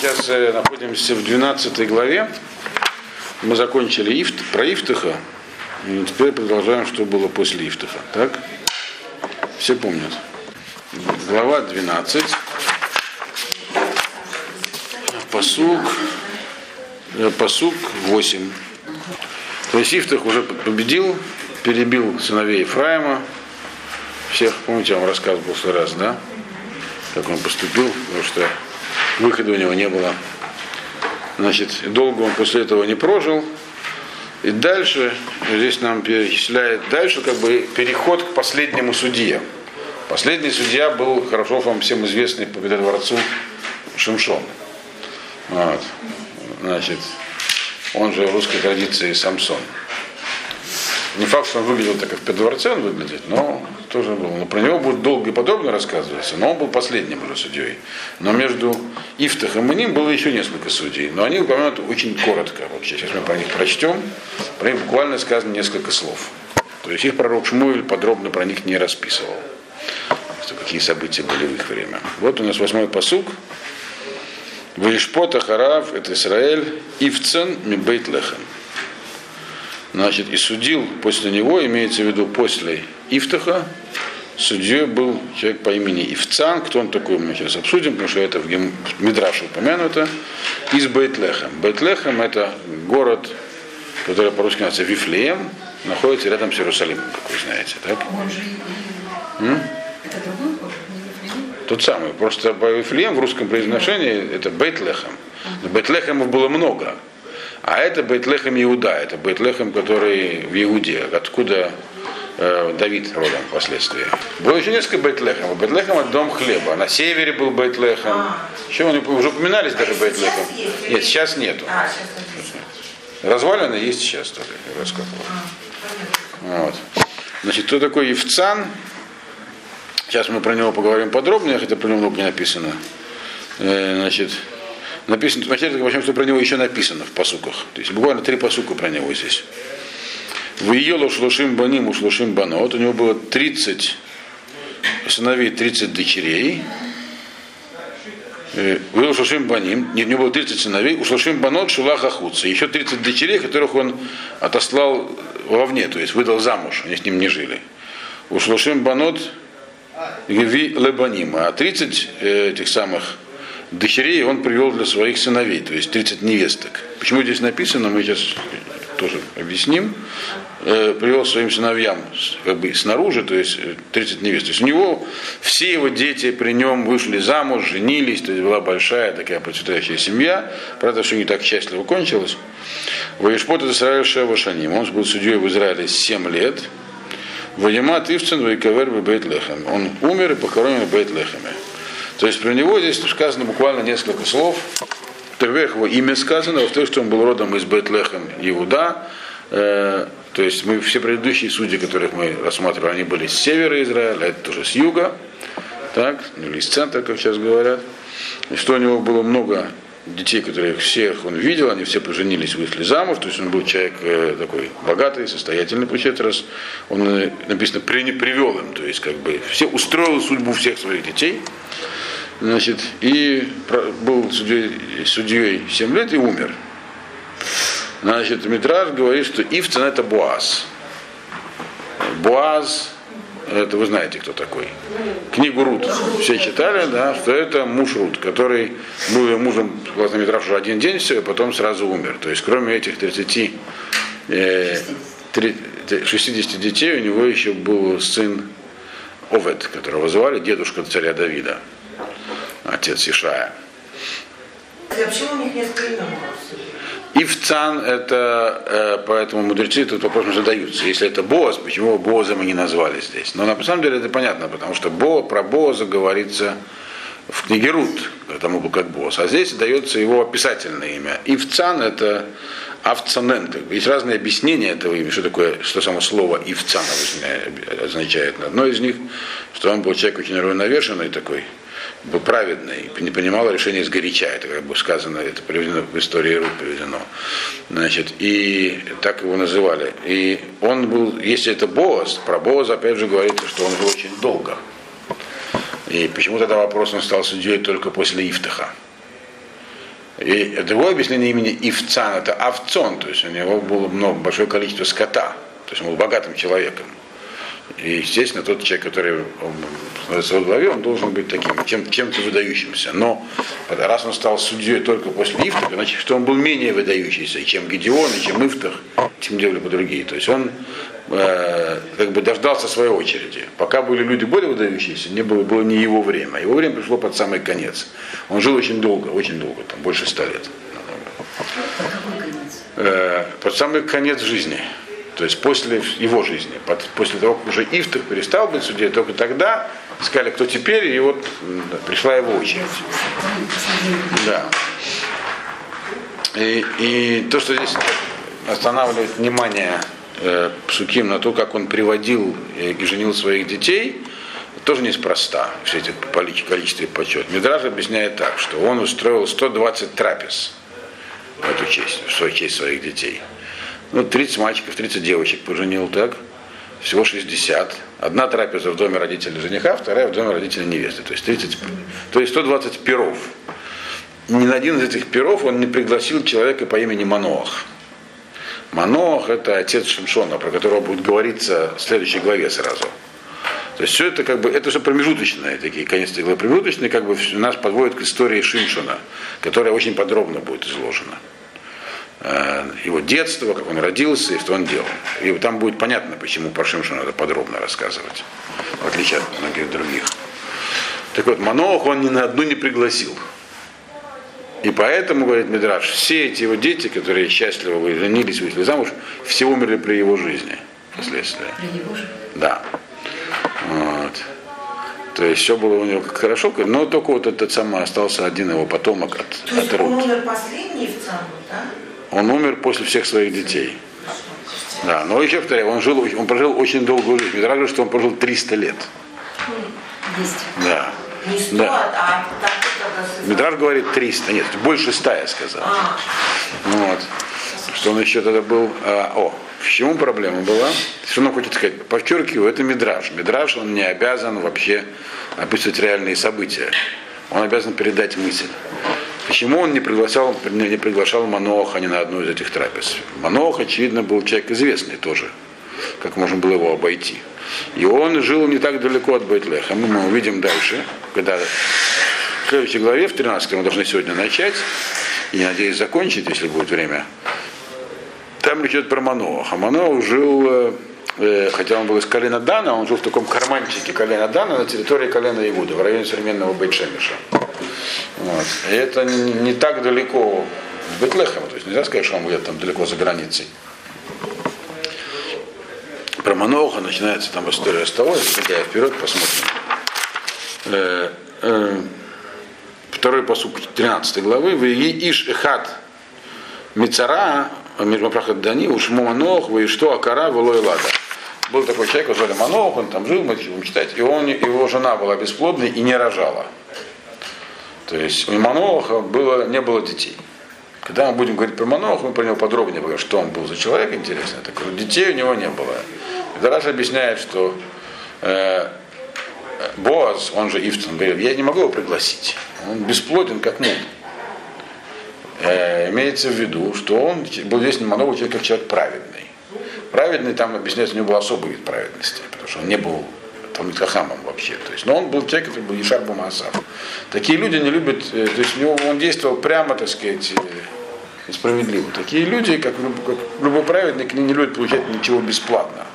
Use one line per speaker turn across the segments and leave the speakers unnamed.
сейчас э, находимся в 12 главе. Мы закончили Ифт, про Ифтаха. И теперь продолжаем, что было после Ифтаха. Так? Все помнят. Глава 12. Посук. э, Посук 8. То есть Ифтах уже победил, перебил сыновей Ефраима. Всех, помните, я вам в прошлый раз, да? Как он поступил, потому что выхода у него не было. Значит, долго он после этого не прожил. И дальше, здесь нам перечисляет дальше как бы переход к последнему судье. Последний судья был хорошо вам всем известный по дворцу Шимшон. Вот. Значит, он же в русской традиции Самсон. Не факт, что он выглядел так, как в дворце он выглядит, но тоже был. Но про него будет долго и подробно рассказываться, но он был последним уже судьей. Но между Ифтахом и ним было еще несколько судей, но они упомянуты очень коротко. Вот сейчас мы про них прочтем, про них буквально сказано несколько слов. То есть их пророк Шмуэль подробно про них не расписывал, что какие события были в их время. Вот у нас восьмой посуг. Вишпота Харав, это Израиль, Ивцен Мибейт Лехем. Значит, и судил после него, имеется в виду после Ифтаха, судьей был человек по имени Ивцан. Кто он такой, мы сейчас обсудим, потому что это в Мидраше упомянуто. Из Бейтлехем. Бейтлехем это город, который по-русски называется Вифлеем, находится рядом с Иерусалимом, как вы знаете. Так? М?
Это другой город?
Тот самый. Просто Вифлеем в русском произношении это Бейтлехем. Но Бейтлехемов было много. А это Бейтлехем Иуда, это Бейтлехем, который в Иуде, откуда э, Давид родом впоследствии. Было еще несколько Бейтлехемов. Бейтлехем это дом хлеба. На севере был Бейтлехем.
А.
Еще они уже упоминались даже
Сейчас
Бейтлехем.
есть?
Нет, сейчас нету.
А, сейчас.
Развалины есть сейчас тоже.
А.
Вот. Значит, кто такой Евцан? Сейчас мы про него поговорим подробнее, хотя про него много не написано. Э, значит, написано, вначале возьмем, что про него еще написано в посуках. То есть буквально три посука про него здесь. В Иелу Шлушим Баним у Шлушим Банот. У него было 30 сыновей, 30 дочерей. Э, В Иелу Шлушим Баним. Нет, у него было 30 сыновей. У Шлушим Банот Шулах Ахуца. Еще 30 дочерей, которых он отослал вовне, то есть выдал замуж. Они с ним не жили. У Шлушим Банот Геви Лебанима. А 30 э, этих самых дочерей он привел для своих сыновей, то есть 30 невесток. Почему здесь написано, мы сейчас тоже объясним. Э, привел своим сыновьям как бы снаружи, то есть э, 30 невест. То есть у него все его дети при нем вышли замуж, женились, то есть была большая такая процветающая семья. Правда, что не так счастливо кончилось. Воишпот это Израиль Шева Шаним. Он был судьей в Израиле 7 лет. Вадима Тивцин Вайкавер Бейтлехем. Он умер и похоронен в Бейтлехеме. То есть про него здесь сказано буквально несколько слов. Во-первых, его имя сказано, во-вторых, что он был родом из Бейтлехем Иуда. Э, то есть мы все предыдущие судьи, которых мы рассматривали, они были с севера Израиля, а это тоже с юга, так, ну, или из центра, как сейчас говорят. И что у него было много детей, которых всех он видел, они все поженились, вышли замуж, то есть он был человек э, такой богатый, состоятельный, получается, раз он, э, написано, при, привел им, то есть как бы все, устроил судьбу всех своих детей, значит, и был судьей, судьей 7 лет и умер. Значит, Митраж говорит, что Ивцен это Буаз. Буаз, это вы знаете, кто такой. Книгу Рут все читали, да, что это муж Рут, который был ее мужем, согласно Митраж, уже один день все, и потом сразу умер. То есть, кроме этих 30, э, три- 60 детей, у него еще был сын Овет, которого звали дедушка царя Давида, отец Ишая.
А?
Ивцан это, э, поэтому мудрецы этот вопрос не задаются. Если это Боаз, почему Боазом и не назвали здесь? Но на самом деле это понятно, потому что Бо, про Боаза говорится в книге Рут, тому был как Боаз. А здесь дается его описательное имя. Ивцан это Авцанен. Есть разные объяснения этого имени, что такое, что само слово Ивцан означает. Одно из них, что он был человек очень равновешенный такой, был праведный, не понимал решения сгоряча. Это как бы сказано, это приведено в истории Рут приведено. Значит, и так его называли. И он был, если это Боаз, про Боаза опять же говорится, что он жил очень долго. И почему тогда вопрос он стал судьей только после Ифтаха? И другое объяснение имени Ивцан это овцон, то есть у него было много, большое количество скота, то есть он был богатым человеком. И, естественно, тот человек, который становится во главе, он должен быть таким, чем, чем-то выдающимся. Но раз он стал судьей только после Ифтаха, значит, что он был менее выдающийся, чем Гедеон, и чем Ифтах, чем делали по другие. То есть он э, как бы дождался своей очереди. Пока были люди более выдающиеся, не было, было не его время. Его время пришло под самый конец. Он жил очень долго, очень долго, там, больше ста лет. Э, под самый конец жизни. То есть после его жизни, после того, как уже Ифтах перестал быть судьей, только тогда сказали, кто теперь, и вот пришла его очередь. Да. И, и то, что здесь останавливает внимание э, Псуким на то, как он приводил и женил своих детей, тоже неспроста, все эти количество и почет. Мидраж объясняет так, что он устроил 120 трапез в эту честь, в свою честь своих детей. Ну, 30 мальчиков, 30 девочек поженил так, всего 60. Одна трапеза в доме родителей жениха, вторая в доме родителей невесты. То есть, 30, то есть 120 перов. Ни на один из этих перов он не пригласил человека по имени Маноах. Маноах это отец Шимшона, про которого будет говориться в следующей главе сразу. То есть все это как бы, это же промежуточные такие, конец главы промежуточные, как бы нас подводят к истории Шимшона, которая очень подробно будет изложена. Э, его детство, как он родился и что он делал. И там будет понятно, почему про Шимшу надо подробно рассказывать, в отличие от многих других. Так вот, Манох он ни на одну не пригласил. И поэтому, говорит Мидраш, все эти его дети, которые счастливо женились, вышли замуж, все умерли при его жизни впоследствии. При его жизни? Да. Вот. То есть все было у него как хорошо, но только вот этот самый остался один его потомок от,
То есть от он умер последний в ЦАМу, да?
Он умер после всех своих детей. Да, но еще повторяю, он, жил, он прожил очень долгую жизнь. Мне нравится, что он прожил 300 лет. Да.
Не 100,
да.
а
Мидраж говорит 300, нет, больше 100, я сказал. А. Вот. Что он еще тогда был... А, о, в чему проблема была? Что он хочет сказать? Подчеркиваю, это Мидраж. Мидраж, он не обязан вообще описывать реальные события. Он обязан передать мысль. Почему он не приглашал, не приглашал Маноха ни на одну из этих трапез? Манох, очевидно, был человек известный тоже, как можно было его обойти. И он жил не так далеко от Бейтлеха. Мы, мы увидим дальше, когда в следующей главе, в 13 мы должны сегодня начать, и, надеюсь, закончить, если будет время. Там речь идет про Маноха. Манох жил, э, хотя он был из колена Дана, он жил в таком карманчике колена Дана на территории колена Игуда, в районе современного Бейтшемиша. Вот. И это не, так далеко с Бетлехема, то есть нельзя сказать, что он где-то там далеко за границей. Про Маноха начинается там история с того, если я вперед посмотрим. Э, э, второй посук 13 главы. Вы иш эхат мицара Мирмапрахат Дани, уж Манох, вы что, Акара, Волой Лада. Был такой человек, его звали Манох, он там жил, мы будем читать, и он, его жена была бесплодной и не рожала. То есть у Маноха было, не было детей. Когда мы будем говорить про Маноха, мы про него подробнее поговорим, что он был за человек, интересно. Так вот, детей у него не было. Дараш объясняет, что э, Боаз, он же Ивтон, говорил, я не могу его пригласить. Он бесплоден, как муд. Э, имеется в виду, что он был здесь человек как человек праведный. Праведный там объясняется, у него был особый вид праведности, потому что он не был Талмит Хахамом вообще. То есть, но он был человек, который был Ешар Бамасав. Такие люди не любят, э, то есть у него он действовал прямо, так сказать, э, справедливо. Такие люди, как, как любой праведник, не, не любят получать ничего бесплатно.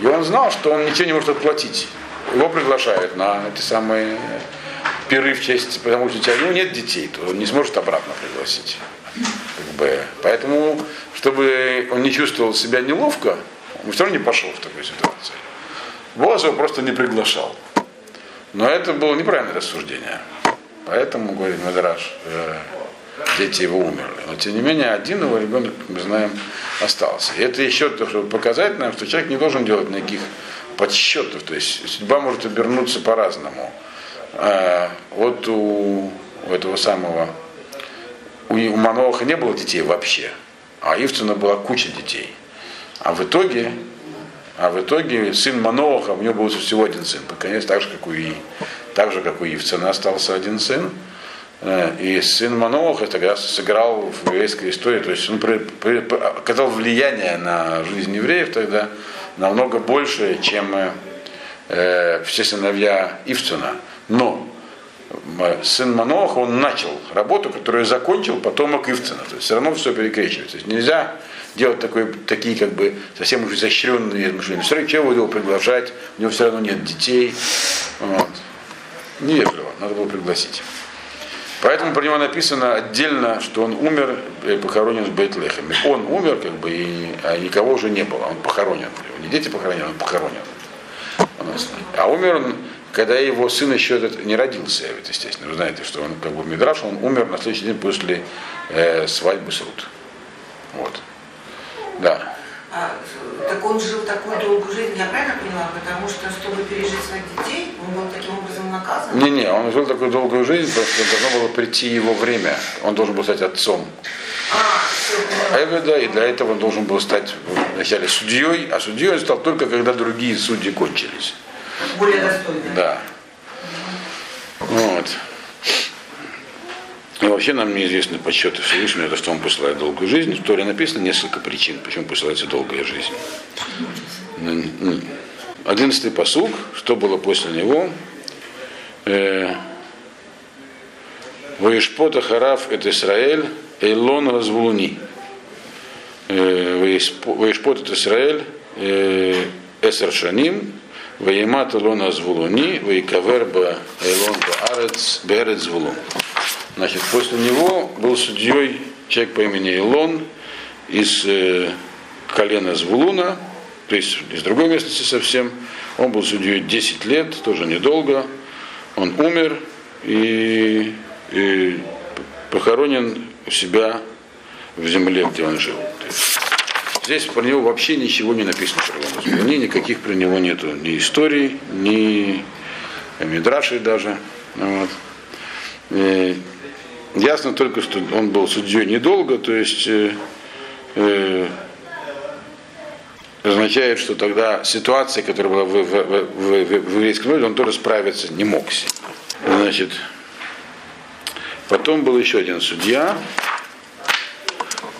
И он знал, что он ничего не может отплатить. Его приглашают на эти самые пиры в честь, потому что у тебя ну, нет детей, то он не сможет обратно пригласить. Как бы. Поэтому, чтобы он не чувствовал себя неловко, он все равно не пошел в такой ситуации. Боаз его просто не приглашал. Но это было неправильное рассуждение. Поэтому, говорит Мадраш, э, дети его умерли. Но тем не менее, один его ребенок, мы знаем, остался. И это еще то, чтобы показать нам, что человек не должен делать никаких подсчетов. То есть судьба может обернуться по-разному. А, вот у, этого самого, у, у Маноха не было детей вообще, а Ивцина была куча детей. А в итоге а в итоге сын Маноха, у него был всего один сын, конец так же, как у И. Так же, как у Ивцена остался один сын. Э, И сын Маноха тогда сыграл в еврейской истории, то есть он при- при- оказал влияние на жизнь евреев тогда намного больше, чем э, все сыновья Ивцена. Но м, сын Маноха, он начал работу, которую закончил потомок Ивцена. То есть все равно все перекрещивается. То есть нельзя делать такой, такие как бы совсем уже изощренные размышления. Все равно чего его приглашать, у него все равно нет детей. Вот. Невежливо, надо было пригласить. Поэтому про него написано отдельно, что он умер и похоронен в Бейтлехеме. Он умер, как бы, и, а никого уже не было. Он похоронен. Его не дети похоронены, он похоронен. А умер он, когда его сын еще этот не родился, ведь, естественно. Вы знаете, что он как бы Мидраш, он умер на следующий день после э, свадьбы с Рут. Вот. Да.
А, так он жил такую долгую жизнь, я правильно поняла? Потому что, чтобы пережить своих детей, он был таким образом наказан?
Не-не, он жил такую долгую жизнь, потому что должно было прийти его время. Он должен был стать отцом.
А, все, поняла.
Эведа, и для этого он должен был стать вначале судьей, а судьей он стал только когда другие судьи кончились.
Более достойный.
Да. Вот. И вообще нам неизвестны подсчеты Всевышнего, это что он посылает долгую жизнь. В Торе написано несколько причин, почему посылается долгая жизнь. Ну, ну, Одиннадцатый посуг, что было после него. Э, Воишпота Хараф это Израиль, Эйлон Развулуни. Воишпот это Израиль, э, Эсер Шаним, Ваимат Элон Азвулуни, Ваикавер Эйлон Баарец, Берец Звулун. Значит, после него был судьей человек по имени Илон из э, колена Звулуна, то есть из другой местности совсем. Он был судьей 10 лет, тоже недолго. Он умер и, и похоронен у себя в земле, где он жил. Здесь про него вообще ничего не написано про его название, никаких про него нету ни историй, ни мидрашей даже. Вот. И ясно только, что он был судьей недолго, то есть э, э, означает, что тогда ситуация, которая была в, в, в, в, в еврейском народе, он тоже справиться не мог. Значит, потом был еще один судья,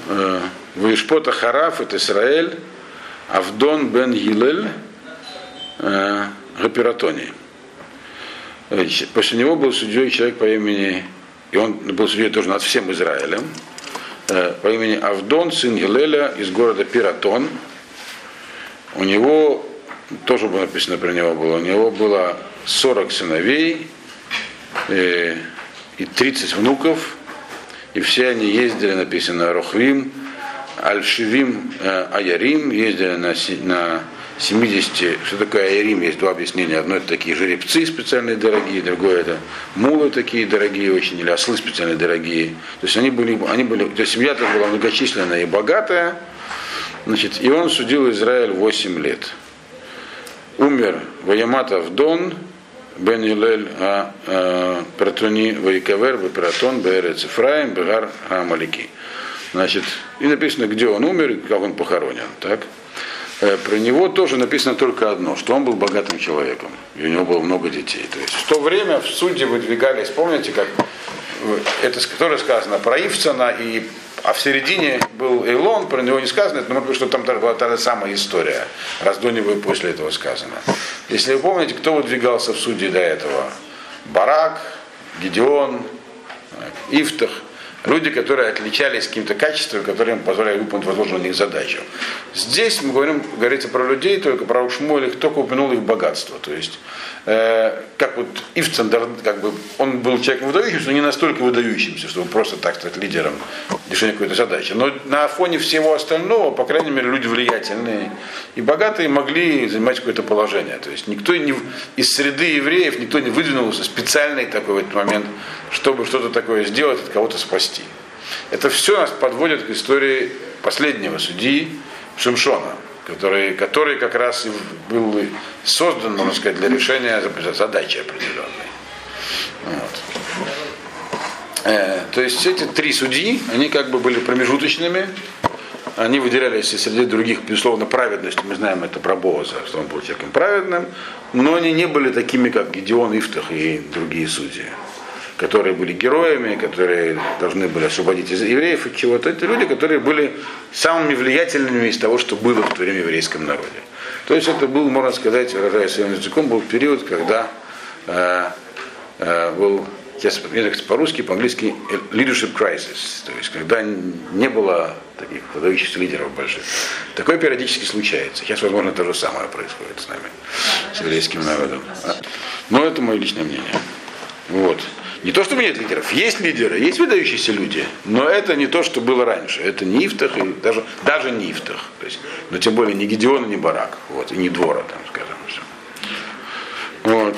э, Вишпота Хараф, это Израиль, Авдон бен Гилель, э, Гапиратони. После него был судьей человек по имени, и он был судьей тоже над всем Израилем, э, по имени Авдон, сын Гилеля из города Пиратон. У него, тоже было написано про него было, у него было 40 сыновей э, и 30 внуков, и все они ездили, написано, Рохвим, Аль-Шивим э, Аярим, ездили на, си- на 70, что такое Аярим, есть два объяснения. Одно это такие жеребцы специальные дорогие, другое это мулы такие дорогие очень, или ослы специальные дорогие. То есть они были, они были, то есть семья то была многочисленная и богатая, значит, и он судил Израиль 8 лет. Умер Ваяматов Дон, Бен Илель а, а, Пратони Вайкавер, Пратон, Берец Ифраим, Бегар Амалики. Значит, и написано, где он умер как он похоронен. Так? Э, Про него тоже написано только одно, что он был богатым человеком, и у него было много детей. То есть в то время в суде выдвигались, помните, как э, это которое сказано про Ивцена, и, а в середине был Эйлон, про него не сказано, но может быть, что там была та же самая история, раз до него и после этого сказано. Если вы помните, кто выдвигался в суде до этого? Барак, Гедеон, э, Ифтах, люди, которые отличались каким-то качеством, которые им позволяли выполнить возможную на них задачу. Здесь мы говорим, говорится про людей, только про Ушмоль, только упомянул их богатство. То есть, э, как вот Ивцендер, как бы, он был человеком выдающимся, но не настолько выдающимся, чтобы просто так стать лидером решения какой-то задачи. Но на фоне всего остального, по крайней мере, люди влиятельные и богатые могли занимать какое-то положение. То есть никто не, из среды евреев никто не выдвинулся специальный такой в этот момент, чтобы что-то такое сделать, от кого-то спасти. Это все нас подводит к истории последнего судьи Шимшона, который, который как раз и был создан, можно сказать, для решения задачи определенной. Вот. Э, то есть эти три судьи, они как бы были промежуточными, они выделялись и среди других, безусловно, праведностью. Мы знаем это про Боаза, что он был человеком праведным, но они не были такими, как Гедеон, Ифтах и другие судьи. Которые были героями, которые должны были освободить из евреев от чего-то. Это люди, которые были самыми влиятельными из того, что было в то время в еврейском народе. То есть это был, можно сказать, выражаясь своим языком, был период, когда э, э, был, сейчас по-русски, по-английски leadership crisis, то есть когда не было таких выдающихся лидеров больших. Такое периодически случается. Сейчас, возможно, то же самое происходит с нами, с еврейским народом. Но это мое личное мнение. Вот. Не то, чтобы нет лидеров. Есть лидеры, есть выдающиеся люди, но это не то, что было раньше. Это не Ифтах, и даже, даже не Ифтах. То есть, но тем более не Гедеон, не Барак. Вот, и не Двора, там, скажем. Все. Вот.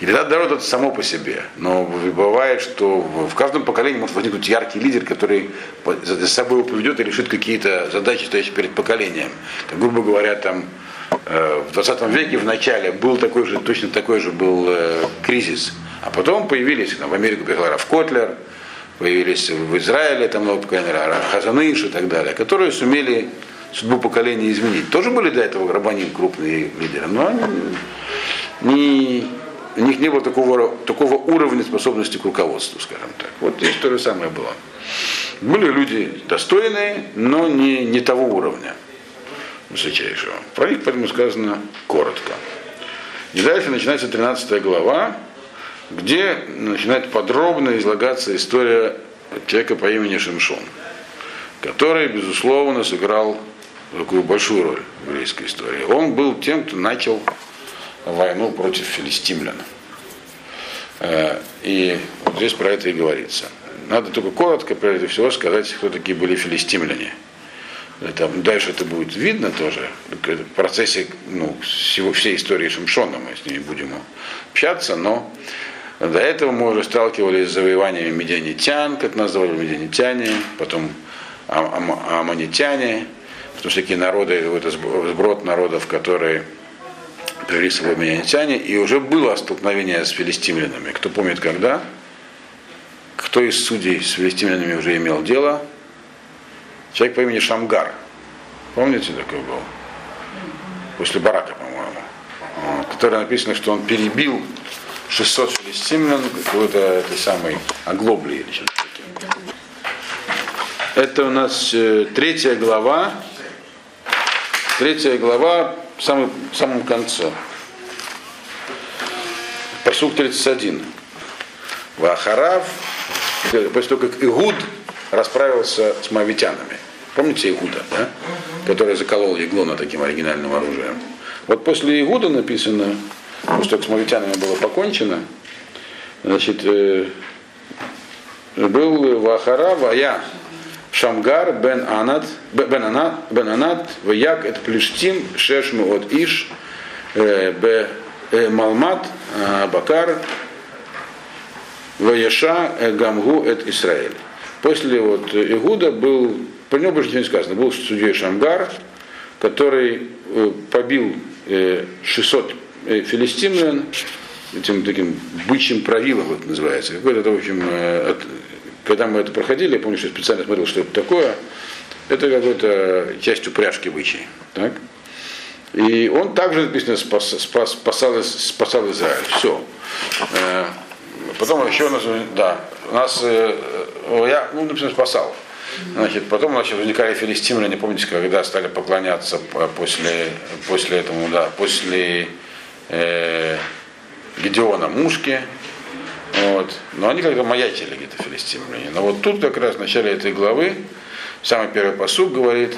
Еридат Дарот это само по себе. Но бывает, что в каждом поколении может возникнуть яркий лидер, который за собой поведет и решит какие-то задачи, стоящие перед поколением. Как, грубо говоря, там Э, в 20 веке в начале был такой же, точно такой же был э, кризис. А потом появились, в Америку приехал Раф Котлер, появились в Израиле там много поколений, Хазаныш и так далее, которые сумели судьбу поколения изменить. Тоже были до этого рабаним крупные лидеры, но они не, у них не было такого, такого уровня способности к руководству, скажем так. Вот здесь то же самое было. Были люди достойные, но не, не того уровня высочайшего. Про них поэтому сказано коротко. И дальше начинается 13 глава, где начинает подробно излагаться история человека по имени Шимшон, который, безусловно, сыграл такую большую роль в еврейской истории. Он был тем, кто начал войну против филистимлян. Э, и вот здесь про это и говорится. Надо только коротко, прежде всего, сказать, кто такие были филистимляне это, дальше это будет видно тоже, в процессе ну, всего, всей истории Шимшона мы с ними будем общаться, но до этого мы уже сталкивались с завоеваниями медианитян, как называли медианитяне, потом ам- аманитяне, потому что такие народы, это сброд народов, которые привели с собой медианитяне, и уже было столкновение с филистимлянами. Кто помнит, когда? Кто из судей с филистимлянами уже имел дело? Человек по имени Шамгар. Помните, такой был? После Барака, по-моему. Который написано, что он перебил 600 филистимлян какой-то этой самой оглобли или Это у нас э, третья глава. Третья глава в самом, в самом конце. Посук 31. Вахарав, после того, как Игуд расправился с мавитянами. Помните Игуда, да? который заколол Еглона таким оригинальным оружием? Вот после Игуда написано, что с мавитянами было покончено, значит, э, был Вахара Вая Шамгар бен Анат, бен Анат, бен Анат, Ваяк это Плештим, Шешму от Иш, э, Б э, Малмат, Бакар, Ваяша Гамгу эт Израиль. После вот Игуда был, про него больше ничего не сказано, был судьей Шамгар, который э, побил 600 э, э, филистимлян этим таким бычьим правилом, вот называется. Какой-то, в общем, когда мы это проходили, я помню, что я специально смотрел, что это такое, это какой-то часть упряжки бычьей. Так? И он также написано спас, спас, спасал, спасал Израиль. Все. Потом еще у нас, да, у нас я, ну, например, спасал. Значит, потом значит, возникали филистимляне, помните, когда стали поклоняться после, после этого, да, после э, Гедеона мушки. Вот. Но они как-то маячили где-то филистимляне. Но вот тут как раз в начале этой главы, самый первый посуд говорит,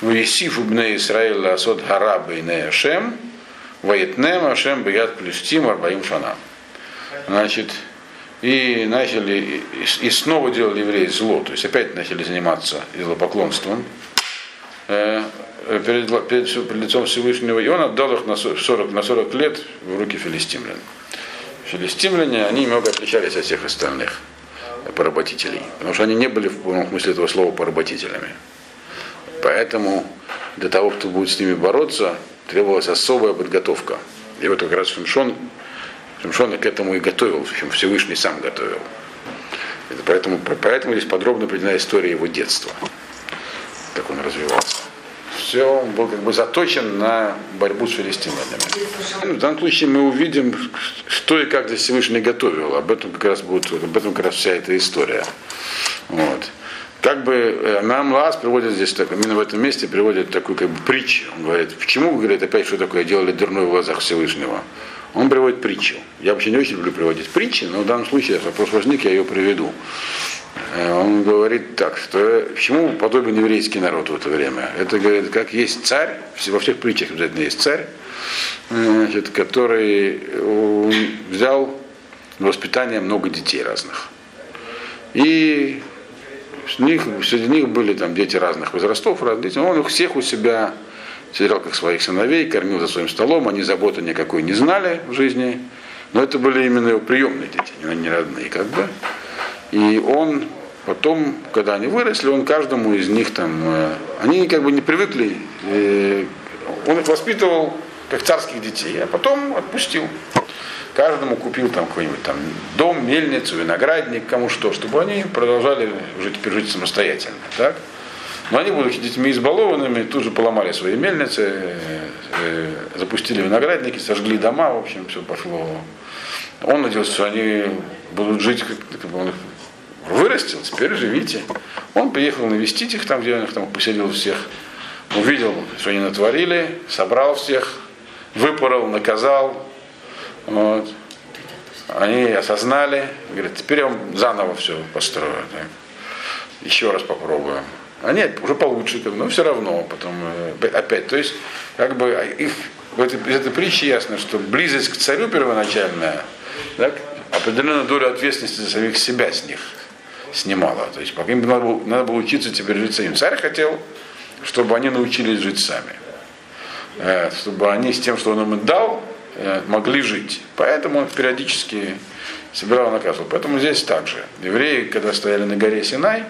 Весиф убне Исраиль асот гарабы и Ашем, Ваетнем Ашем бьят плюстим арбаим шана. Значит, и начали, и снова делали евреи зло, то есть опять начали заниматься идолопоклонством э, перед, перед, перед лицом Всевышнего, и он отдал их на 40, на 40 лет в руки филистимлян. Филистимляне, они немного отличались от всех остальных поработителей, потому что они не были в полном смысле этого слова поработителями. Поэтому для того, кто будет с ними бороться, требовалась особая подготовка. И вот как раз Шимшон Шимшон к этому и готовил, общем, Всевышний сам готовил. Это поэтому, поэтому здесь подробно определена история его детства, как он развивался. Все был как бы заточен на борьбу с филистимлянами. В данном случае мы увидим, что и как здесь Всевышний готовил. Об этом как раз будет, об этом как раз вся эта история. Вот. Как бы э, нам Лаас приводит здесь, так, именно в этом месте приводит такую как бы притчу. Он говорит, почему, говорит, опять что такое делали дурное в глазах Всевышнего? Он приводит притчу. Я вообще не очень люблю приводить притчи, но в данном случае, если вопрос возник, я ее приведу. Э, он говорит так, что почему подобен еврейский народ в это время? Это, говорит, как есть царь, во всех притчах обязательно есть царь, значит, который взял воспитание много детей разных. И с них, среди них были там дети разных возрастов, разных. Он их всех у себя сидел как своих сыновей, кормил за своим столом, они заботы никакой не знали в жизни, но это были именно его приемные дети, не родные как бы. И он потом, когда они выросли, он каждому из них там, э, они как бы не привыкли, э, он их воспитывал как царских детей, а потом отпустил. Каждому купил там какой-нибудь там дом, мельницу, виноградник, кому что, чтобы они продолжали жить, жить самостоятельно. Так? Но они, будучи детьми избалованными, тут же поломали свои мельницы, э, э, запустили виноградники, сожгли дома, в общем, все пошло. Он надеялся, что они будут жить, как бы он их вырастил, теперь живите. Он приехал навестить их там, где он их там поселил всех, увидел, что они натворили, собрал всех, выпорол, наказал. Вот. Они осознали, говорят, теперь я вам заново все построю. Так. Еще раз попробуем. А нет, уже получше, но все равно потом э, опять. То есть, как бы их, в этой, из этой притчи ясно, что близость к царю первоначальная, так, определенную долю ответственности за самих себя с них снимала. То есть им надо было, надо было учиться теперь жить самим. Царь хотел, чтобы они научились жить сами. Э, чтобы они с тем, что он им дал, могли жить. Поэтому периодически собирал наказывал. Поэтому здесь также. Евреи, когда стояли на горе Синай,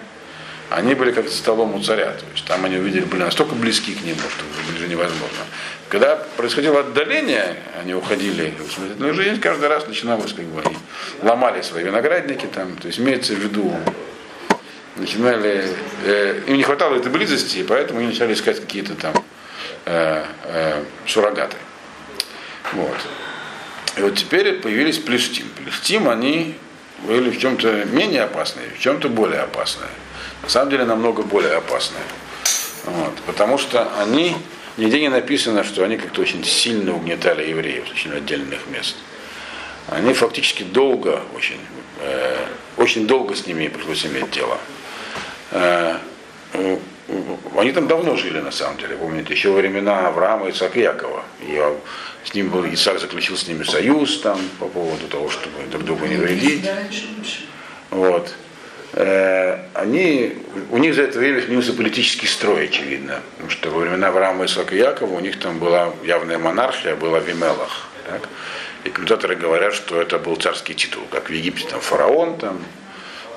они были как за столом у царя. То есть там они увидели, были настолько близки к нему, что уже ближе невозможно. Когда происходило отдаление, они уходили в самостоятельную жизнь, каждый раз начиналось, как бы, они ломали свои виноградники, там, то есть имеется в виду, начинали, э, им не хватало этой близости, и поэтому они начали искать какие-то там э, э, суррогаты. Вот. И вот теперь появились плештим. Плештим, они были в чем-то менее опасные, в чем-то более опасные на самом деле намного более опасные. Вот, потому что они, нигде не написано, что они как-то очень сильно угнетали евреев очень отдельных мест. Они фактически долго, очень, э, очень долго с ними пришлось иметь дело. Э, они там давно жили, на самом деле, помните, еще во времена Авраама, Исаака и Якова. И с ним был, Исаак заключил с ними союз там по поводу того, чтобы друг другу не вредить. Вот. Э, они, у них за это время сменился политический строй, очевидно. Потому что во времена Авраама, Исаака и Якова у них там была явная монархия, была в Вимелах. Так? И комментаторы говорят, что это был царский титул, как в Египте там фараон, там,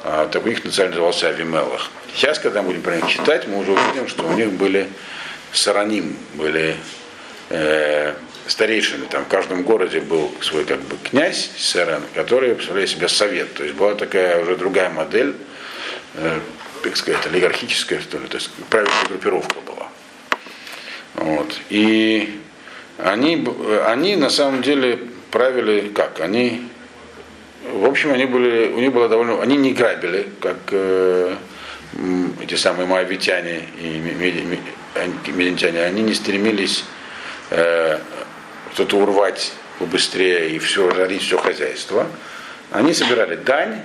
а, так у них национально назывался Авимелах. Сейчас, когда мы будем про них читать, мы уже увидим, что у них были сараним, были э, старейшины. Там в каждом городе был свой как бы князь Саран, который представлял себе совет. То есть была такая уже другая модель э, как сказать, олигархическая, что ли, то есть правящая группировка была. Вот. И они, они на самом деле правили как? Они, в общем, они были, у них было довольно, они не грабили, как э, эти самые моавитяне и медентяне, они не стремились э, что-то урвать побыстрее и все разорить все хозяйство. Они собирали дань,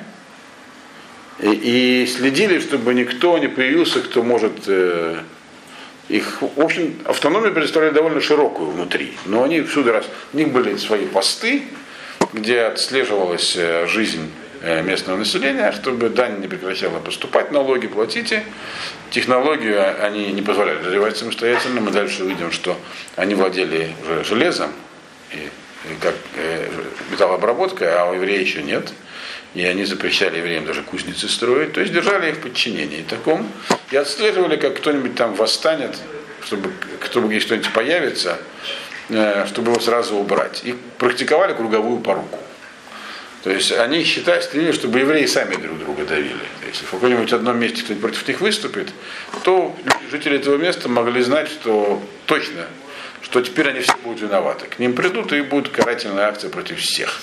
и, и следили, чтобы никто не появился, кто может э, их, в общем, автономию представляли довольно широкую внутри, но они всюду раз, у них были свои посты, где отслеживалась э, жизнь э, местного населения, чтобы дань не прекращала поступать, налоги платите. Технологию они не позволяли развивать самостоятельно. Мы дальше увидим, что они владели уже железом, и, и как э, металлообработкой, а у евреев еще нет и они запрещали евреям даже кузницы строить, то есть держали их в подчинении таком, и отслеживали, как кто-нибудь там восстанет, чтобы кто бы что-нибудь появится, чтобы его сразу убрать. И практиковали круговую поруку. То есть они считают, стремились, чтобы евреи сами друг друга давили. Если в каком-нибудь одном месте кто-нибудь против них выступит, то жители этого места могли знать, что точно, что теперь они все будут виноваты. К ним придут и будет карательная акция против всех.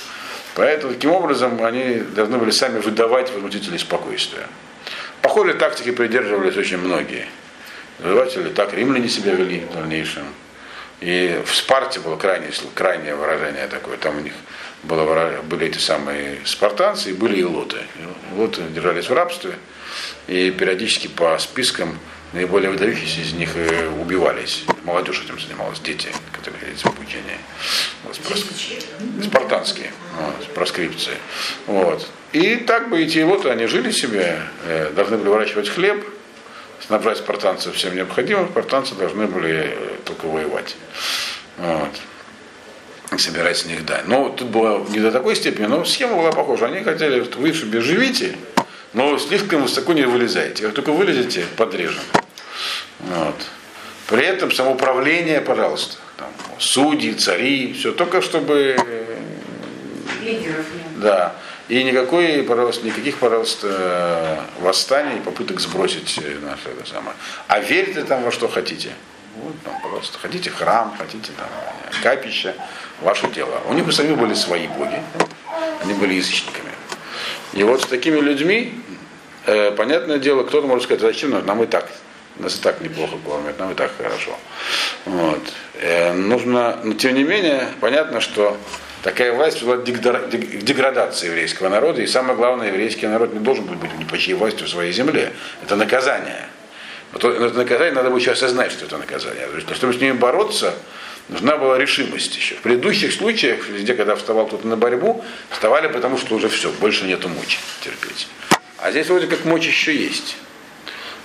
Поэтому таким образом они должны были сами выдавать возмутителей спокойствия. Похожей тактики придерживались очень многие. Завоеватели так римляне себя вели в дальнейшем. И в Спарте было крайнее, крайнее выражение такое. Там у них было, были эти самые спартанцы и были и лоты. Лоты держались в рабстве. И периодически по спискам наиболее выдающиеся из них э, убивались. Молодежь этим занималась, дети, которые ходили в обучение. Вот, спартанские, вот, проскрипции. Вот. И так бы эти лоты, они жили себе, э, должны были выращивать хлеб, снабжать спартанцев всем необходимым, спартанцы должны были э, только воевать. Вот. И собирать с них дань. Но тут было не до такой степени, но схема была похожа. Они хотели, что вы себе живите, но слишком высоко не вылезаете. Как только вылезете, подрежем. Вот. При этом самоуправление, пожалуйста, там, судьи, цари, все только чтобы...
Лидеров
Да. И никакой, никаких, пожалуйста, восстаний и попыток сбросить наше это самое. А верьте там во что хотите. Вот, там, пожалуйста, хотите храм, хотите там капище, ваше дело. У них у самих были свои боги, они были язычниками. И вот с такими людьми, э, понятное дело, кто-то может сказать, зачем нам, нам и так, нас и так неплохо кормят, нам и так хорошо. Вот. Э, нужно, но тем не менее, понятно, что такая власть была деградации еврейского народа, и самое главное, еврейский народ не должен быть ни по чьей власти в своей земле. Это наказание. Но это наказание надо было еще осознать, что это наказание. То есть, чтобы с ними бороться, нужна была решимость еще. В предыдущих случаях, везде, когда вставал кто-то на борьбу, вставали потому, что уже все, больше нету мочи терпеть. А здесь вроде как мочь еще есть.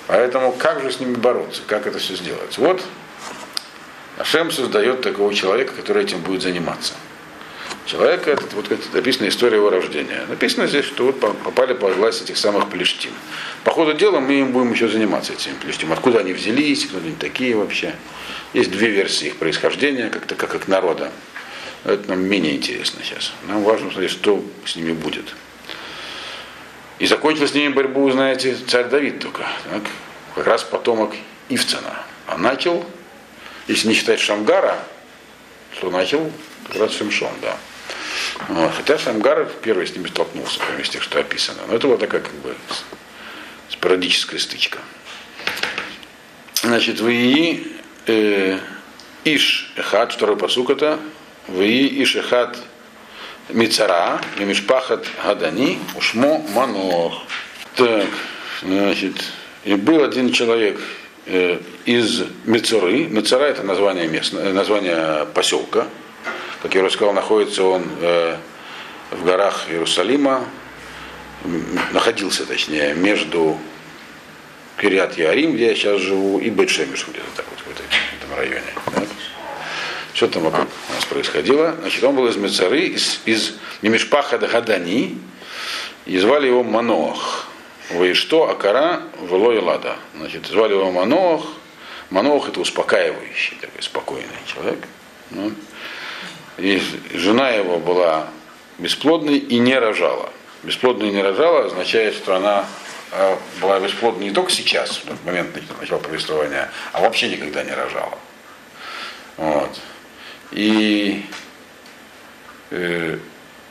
Поэтому как же с ними бороться, как это все сделать? Вот Ашем создает такого человека, который этим будет заниматься. Человек, этот, вот как написана история его рождения. Написано здесь, что вот попали под власть этих самых плештим. По ходу дела мы им будем еще заниматься этими плештим. Откуда они взялись, кто они такие вообще. Есть две версии их происхождения, как-то как, как народа. Это нам менее интересно сейчас. Нам важно смотреть, что с ними будет. И закончил с ними борьбу, знаете, царь Давид только. Так? Как раз потомок Ивцена. А начал, если не считать Шамгара, то начал как раз Шимшон, да. Хотя Шамгар первый с ними столкнулся, кроме тех, что описано. Но это была такая как бы спорадическая стычка. Значит, в Ии э, Иш Эхад, второй посук это, в Ии Иш Эхад Мицара, Мимишпахат Гадани, Ушмо Манох. Так, значит, и был один человек э, из Мицуры. Мицара это название, места, название поселка, как я уже сказал, находится он э, в горах Иерусалима, находился, точнее, между Кириат Ярим, где я сейчас живу, и Бетшемиш, где-то так вот в, этом районе. Да? Что там вокруг у нас происходило? Значит, он был из Мецары, из, из Немешпаха Гадани, и звали его Маноах. Вы что, Акара, Вело и Лада. Значит, звали его Маноах. Маноах это успокаивающий, такой спокойный человек. Ну, и жена его была бесплодной и не рожала. Бесплодной и не рожала означает, что она а, была бесплодна не только сейчас, в момент начала повествования, а вообще никогда не рожала. Вот. И э,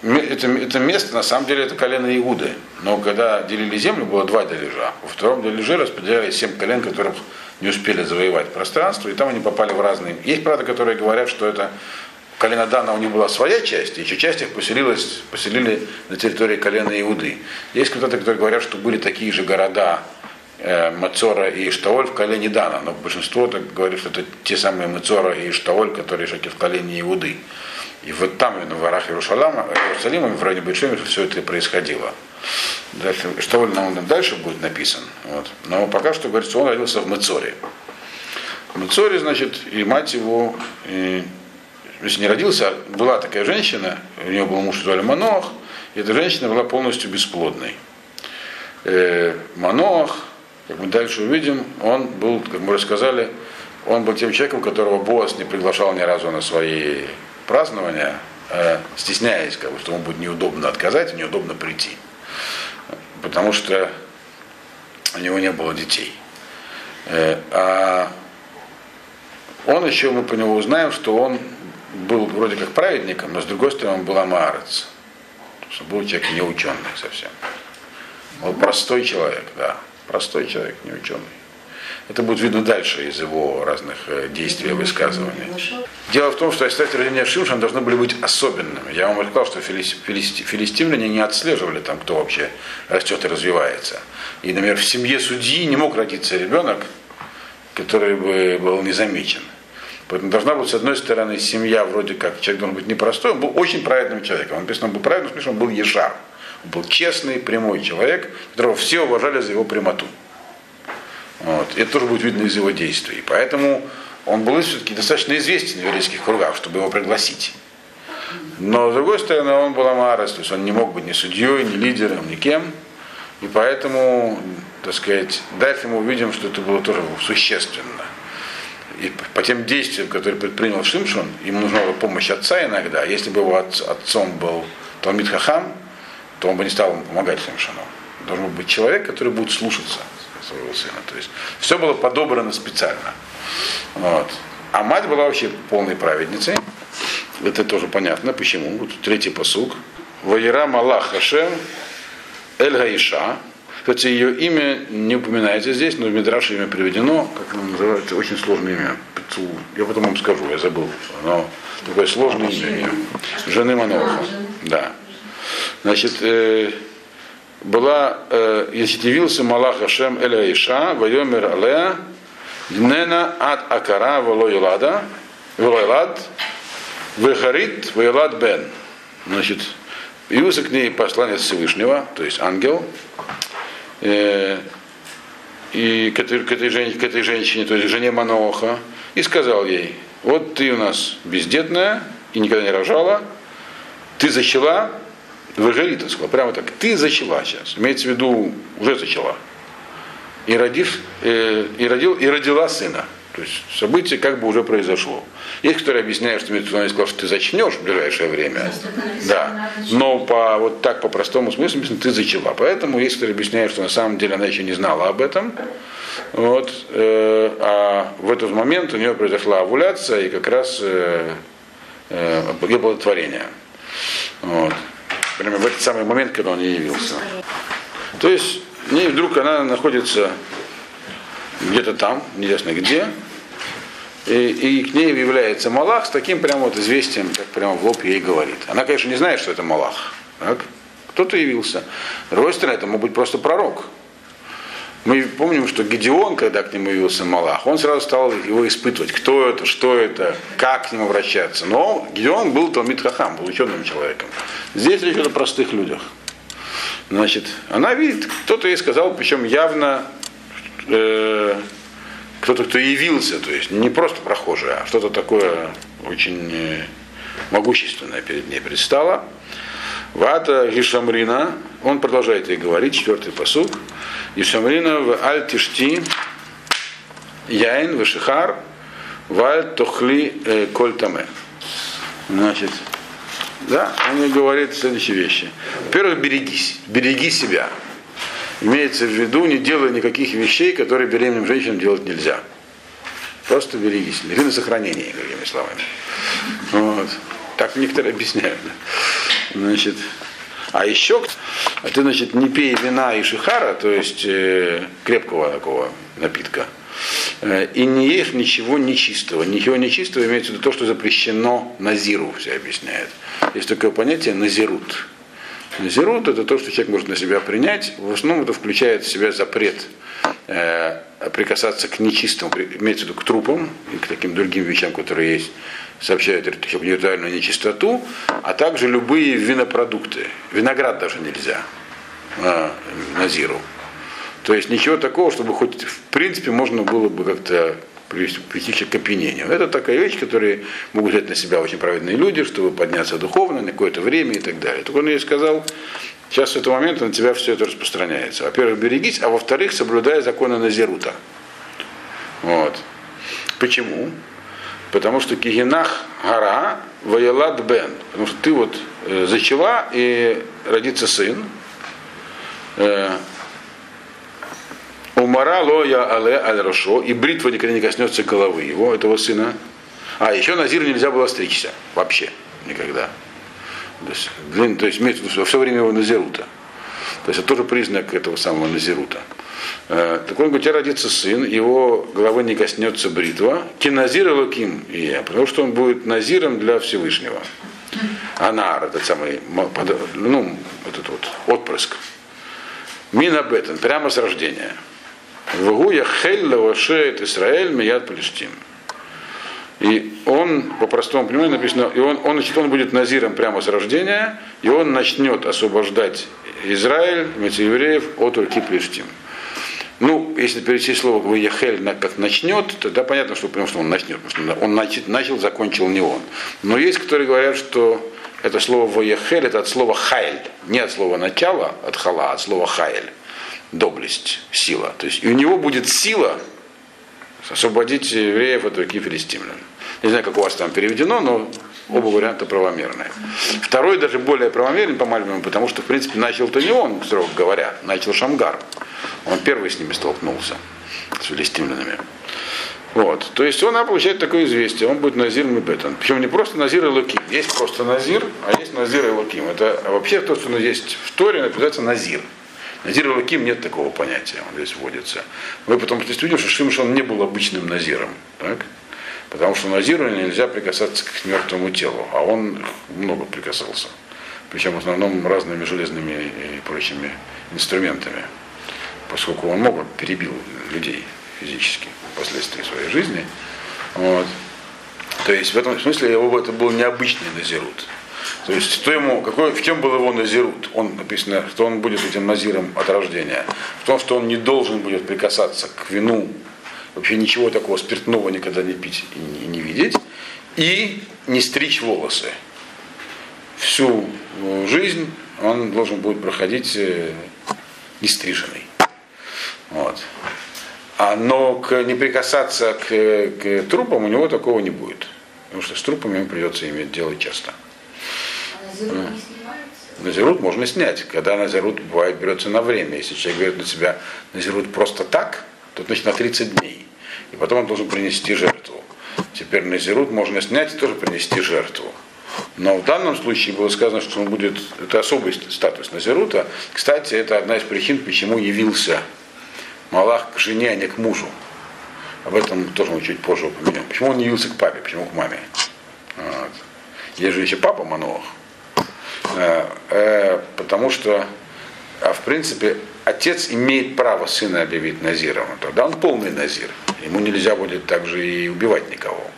это, это место, на самом деле, это колено Иуды. Но когда делили землю, было два дележа. Во втором дележе распределяли семь колен, которых не успели завоевать пространство, и там они попали в разные. Есть, правда, которые говорят, что это колена Дана у них была своя часть, и еще часть их поселилась, поселили на территории колена Иуды. Есть кто-то, которые говорят, что были такие же города э, Мацора и Иштаоль в колене Дана, но большинство так говорит, что это те самые Мацора и Иштаоль, которые жили в колене Иуды. И вот там, в горах Иерусалима, Иерусалима в районе Бетшемиша все это происходило. Дальше, Иштаоль нам дальше будет написан. Вот. Но пока что говорится, он родился в Мацоре. В Мацоре, значит, и мать его, и если не родился, а была такая женщина, у нее был муж, звали Маноах, и эта женщина была полностью бесплодной. Э, Маноах, как мы дальше увидим, он был, как мы рассказали, он был тем человеком, которого Боас не приглашал ни разу на свои празднования, э, стесняясь, как бы, что ему будет неудобно отказать, неудобно прийти. Потому что у него не было детей. Э, а он еще, мы по нему узнаем, что он был вроде как праведником, но с другой стороны он был амарец. Что был человек не ученый совсем. Он простой человек, да. Простой человек, не ученый. Это будет видно дальше из его разных э, действий и высказываний. Дело в том, что кстати, рождения Шимшина должны были быть особенными. Я вам сказал, что филистимляне не отслеживали там, кто вообще растет и развивается. И, например, в семье судьи не мог родиться ребенок, который бы был незамечен. Поэтому должна быть, с одной стороны, семья вроде как, человек должен быть непростой, он был очень праведным человеком. Он написано, он был праведным, в смысле, он был ежар. Он был честный, прямой человек, которого все уважали за его прямоту. Вот. Это тоже будет видно из его действий. Поэтому он был все-таки достаточно известен в еврейских кругах, чтобы его пригласить. Но, с другой стороны, он был амарес, то есть он не мог быть ни судьей, ни лидером, ни кем. И поэтому, так сказать, дальше мы увидим, что это было тоже существенно. И по тем действиям, которые предпринял Шимшон, ему нужна была помощь отца иногда. Если бы его отцом был Талмит Хахам, то он бы не стал помогать Шимшону. Должен быть человек, который будет слушаться своего сына. То есть все было подобрано специально. Вот. А мать была вообще полной праведницей. Это тоже понятно, почему. Вот третий посук. Ваера Малах Хашем Эль Гаиша. Кстати, ее имя не упоминается здесь, но в Мидраше имя приведено, как оно называется, очень сложное имя. Я потом вам скажу, я забыл. Но такое сложное имя. Жены Маноха. Да. Значит, э, была, э, если явился Малах Ашем Эля Иша, Вайомер Алея, Днена от Акара Волойлада, Волойлад, Вехарит Войлад Бен. Значит, явился к ней посланец Всевышнего, то есть ангел, э, и к этой, к, этой женщине, к этой женщине, то есть жене Маноха, и сказал ей, вот ты у нас бездетная и никогда не рожала, ты зачала, Выгорит, сказал, прямо так, ты зачала сейчас. Имеется в виду, уже зачала. И, родив, э, и, родил, и родила сына. То есть событие как бы уже произошло. Есть, которые объясняют, что виду, сказал, что ты зачнешь в ближайшее время. Да. Но по, вот так по простому смыслу ты зачала. Поэтому есть, которые объясняют, что на самом деле она еще не знала об этом. Вот, э, а в этот момент у нее произошла овуляция и как раз э, э, оплодотворение. Вот прямо в этот самый момент, когда он не явился. То есть, не вдруг она находится где-то там, неизвестно где, и, и к ней является Малах с таким прямо вот известием, как прямо в лоб ей говорит. Она, конечно, не знает, что это Малах. Так? Кто-то явился. С другой стороны, это мог быть просто пророк. Мы помним, что Гедеон, когда к нему явился Малах, он сразу стал его испытывать, кто это, что это, как к нему обращаться. Но Гедеон был Талмит Хахам, был ученым человеком. Здесь речь о простых людях. Значит, она видит, кто-то ей сказал, причем явно э, кто-то, кто явился, то есть не просто прохожий, а что-то такое очень э, могущественное перед ней предстало. Вата Гишамрина, он продолжает ей говорить, четвертый посук. Гишамрина в аль тишти яин в шихар валь тохли э, коль таме. Значит, да, он ей говорит следующие вещи. Во-первых, берегись, береги себя. Имеется в виду, не делай никаких вещей, которые беременным женщинам делать нельзя. Просто берегись. Бери на сохранение, другими словами. Вот. Так некоторые объясняют. Значит, а еще, а ты, значит, не пей вина и шихара, то есть э, крепкого такого напитка, э, и не ешь ничего нечистого. Ничего нечистого имеется в виду то, что запрещено назиру, все объясняют. Есть такое понятие назирут. Назирут это то, что человек может на себя принять. В основном это включает в себя запрет э, прикасаться к нечистому, имеется в виду к трупам и к таким другим вещам, которые есть сообщают ритуальную нечистоту, а также любые винопродукты. Виноград даже нельзя на назиру. То есть ничего такого, чтобы хоть в принципе можно было бы как-то прийти к опьянению. Это такая вещь, которую могут взять на себя очень праведные люди, чтобы подняться духовно на какое-то время и так далее. Так он ей сказал, сейчас в этот момент на тебя все это распространяется. Во-первых, берегись, а во-вторых, соблюдая законы Назирута. Вот. Почему? потому что Кигинах гора Ваялад Бен. Потому что ты вот э, зачала и родится сын. Умара лоя але аль рошо, и бритва никогда не коснется головы его, этого сына. А, еще Назир нельзя было стричься. Вообще. Никогда. То есть, длин, то есть все время его назирута. То есть это тоже признак этого самого назирута. Э, так он говорит, у тебя родится сын, его головы не коснется бритва. Киназир луким и потому что он будет назиром для Всевышнего. Анар, этот самый, ну, этот вот отпрыск. Мина Беттен, прямо с рождения. Вгуя хелла вашеет Израиль мияд Палестин. И он, по простому пониманию написано, и он, он, значит, он будет назиром прямо с рождения, и он начнет освобождать Израиль, евреев от руки Плештим. Ну, если перейти слово Ваяхель как начнет, тогда понятно, что, потому что он начнет, потому что он начал, начал, закончил не он. Но есть, которые говорят, что это слово Ваяхель, это от слова хайль, не от слова начала, от хала, а от слова хайль, доблесть, сила. То есть и у него будет сила освободить евреев от руки филистимлян. Не знаю, как у вас там переведено, но оба варианта правомерные. Второй даже более правомерный по Мальбиму, потому что, в принципе, начал-то не он, строго говоря, начал Шамгар. Он первый с ними столкнулся, с филистимлянами. Вот. То есть он получает такое известие, он будет Назир Мибетан. Причем не просто Назир и Луким. Есть просто Назир, а есть Назир и Луким. Это а вообще то, что есть в Торе, называется Назир. Назир и Луким нет такого понятия, он здесь вводится. Мы потом увидим, что Шимшон не был обычным Назиром. Так? Потому что Назиру нельзя прикасаться к мертвому телу, а он много прикасался. Причем в основном разными железными и прочими инструментами поскольку он много перебил людей физически впоследствии своей жизни. Вот. То есть в этом смысле его это был необычный назирут. То есть что ему, какой, в чем был его назирут? Он написано, что он будет этим назиром от рождения. В том, что он не должен будет прикасаться к вину, вообще ничего такого спиртного никогда не пить и не, видеть, и не стричь волосы. Всю жизнь он должен будет проходить э, не стриженный. Вот. А, но к, не прикасаться к, к трупам у него такого не будет. Потому что с трупами ему придется иметь дело часто. А назирут можно снять. Когда назирут бывает берется на время. Если человек берет на себя назирут просто так, то значит на 30 дней. И потом он должен принести жертву. Теперь назирут можно снять и тоже принести жертву. Но в данном случае было сказано, что он будет, это особый статус Назирута. Кстати, это одна из причин, почему явился Малах к жене, а не к мужу. Об этом тоже мы чуть позже упомянем. Почему он не явился к папе, почему к маме? Вот. Есть же еще папа Манох. Э, э, потому что, а в принципе, отец имеет право сына объявить назиром. Тогда он полный назир. Ему нельзя будет также и убивать никого.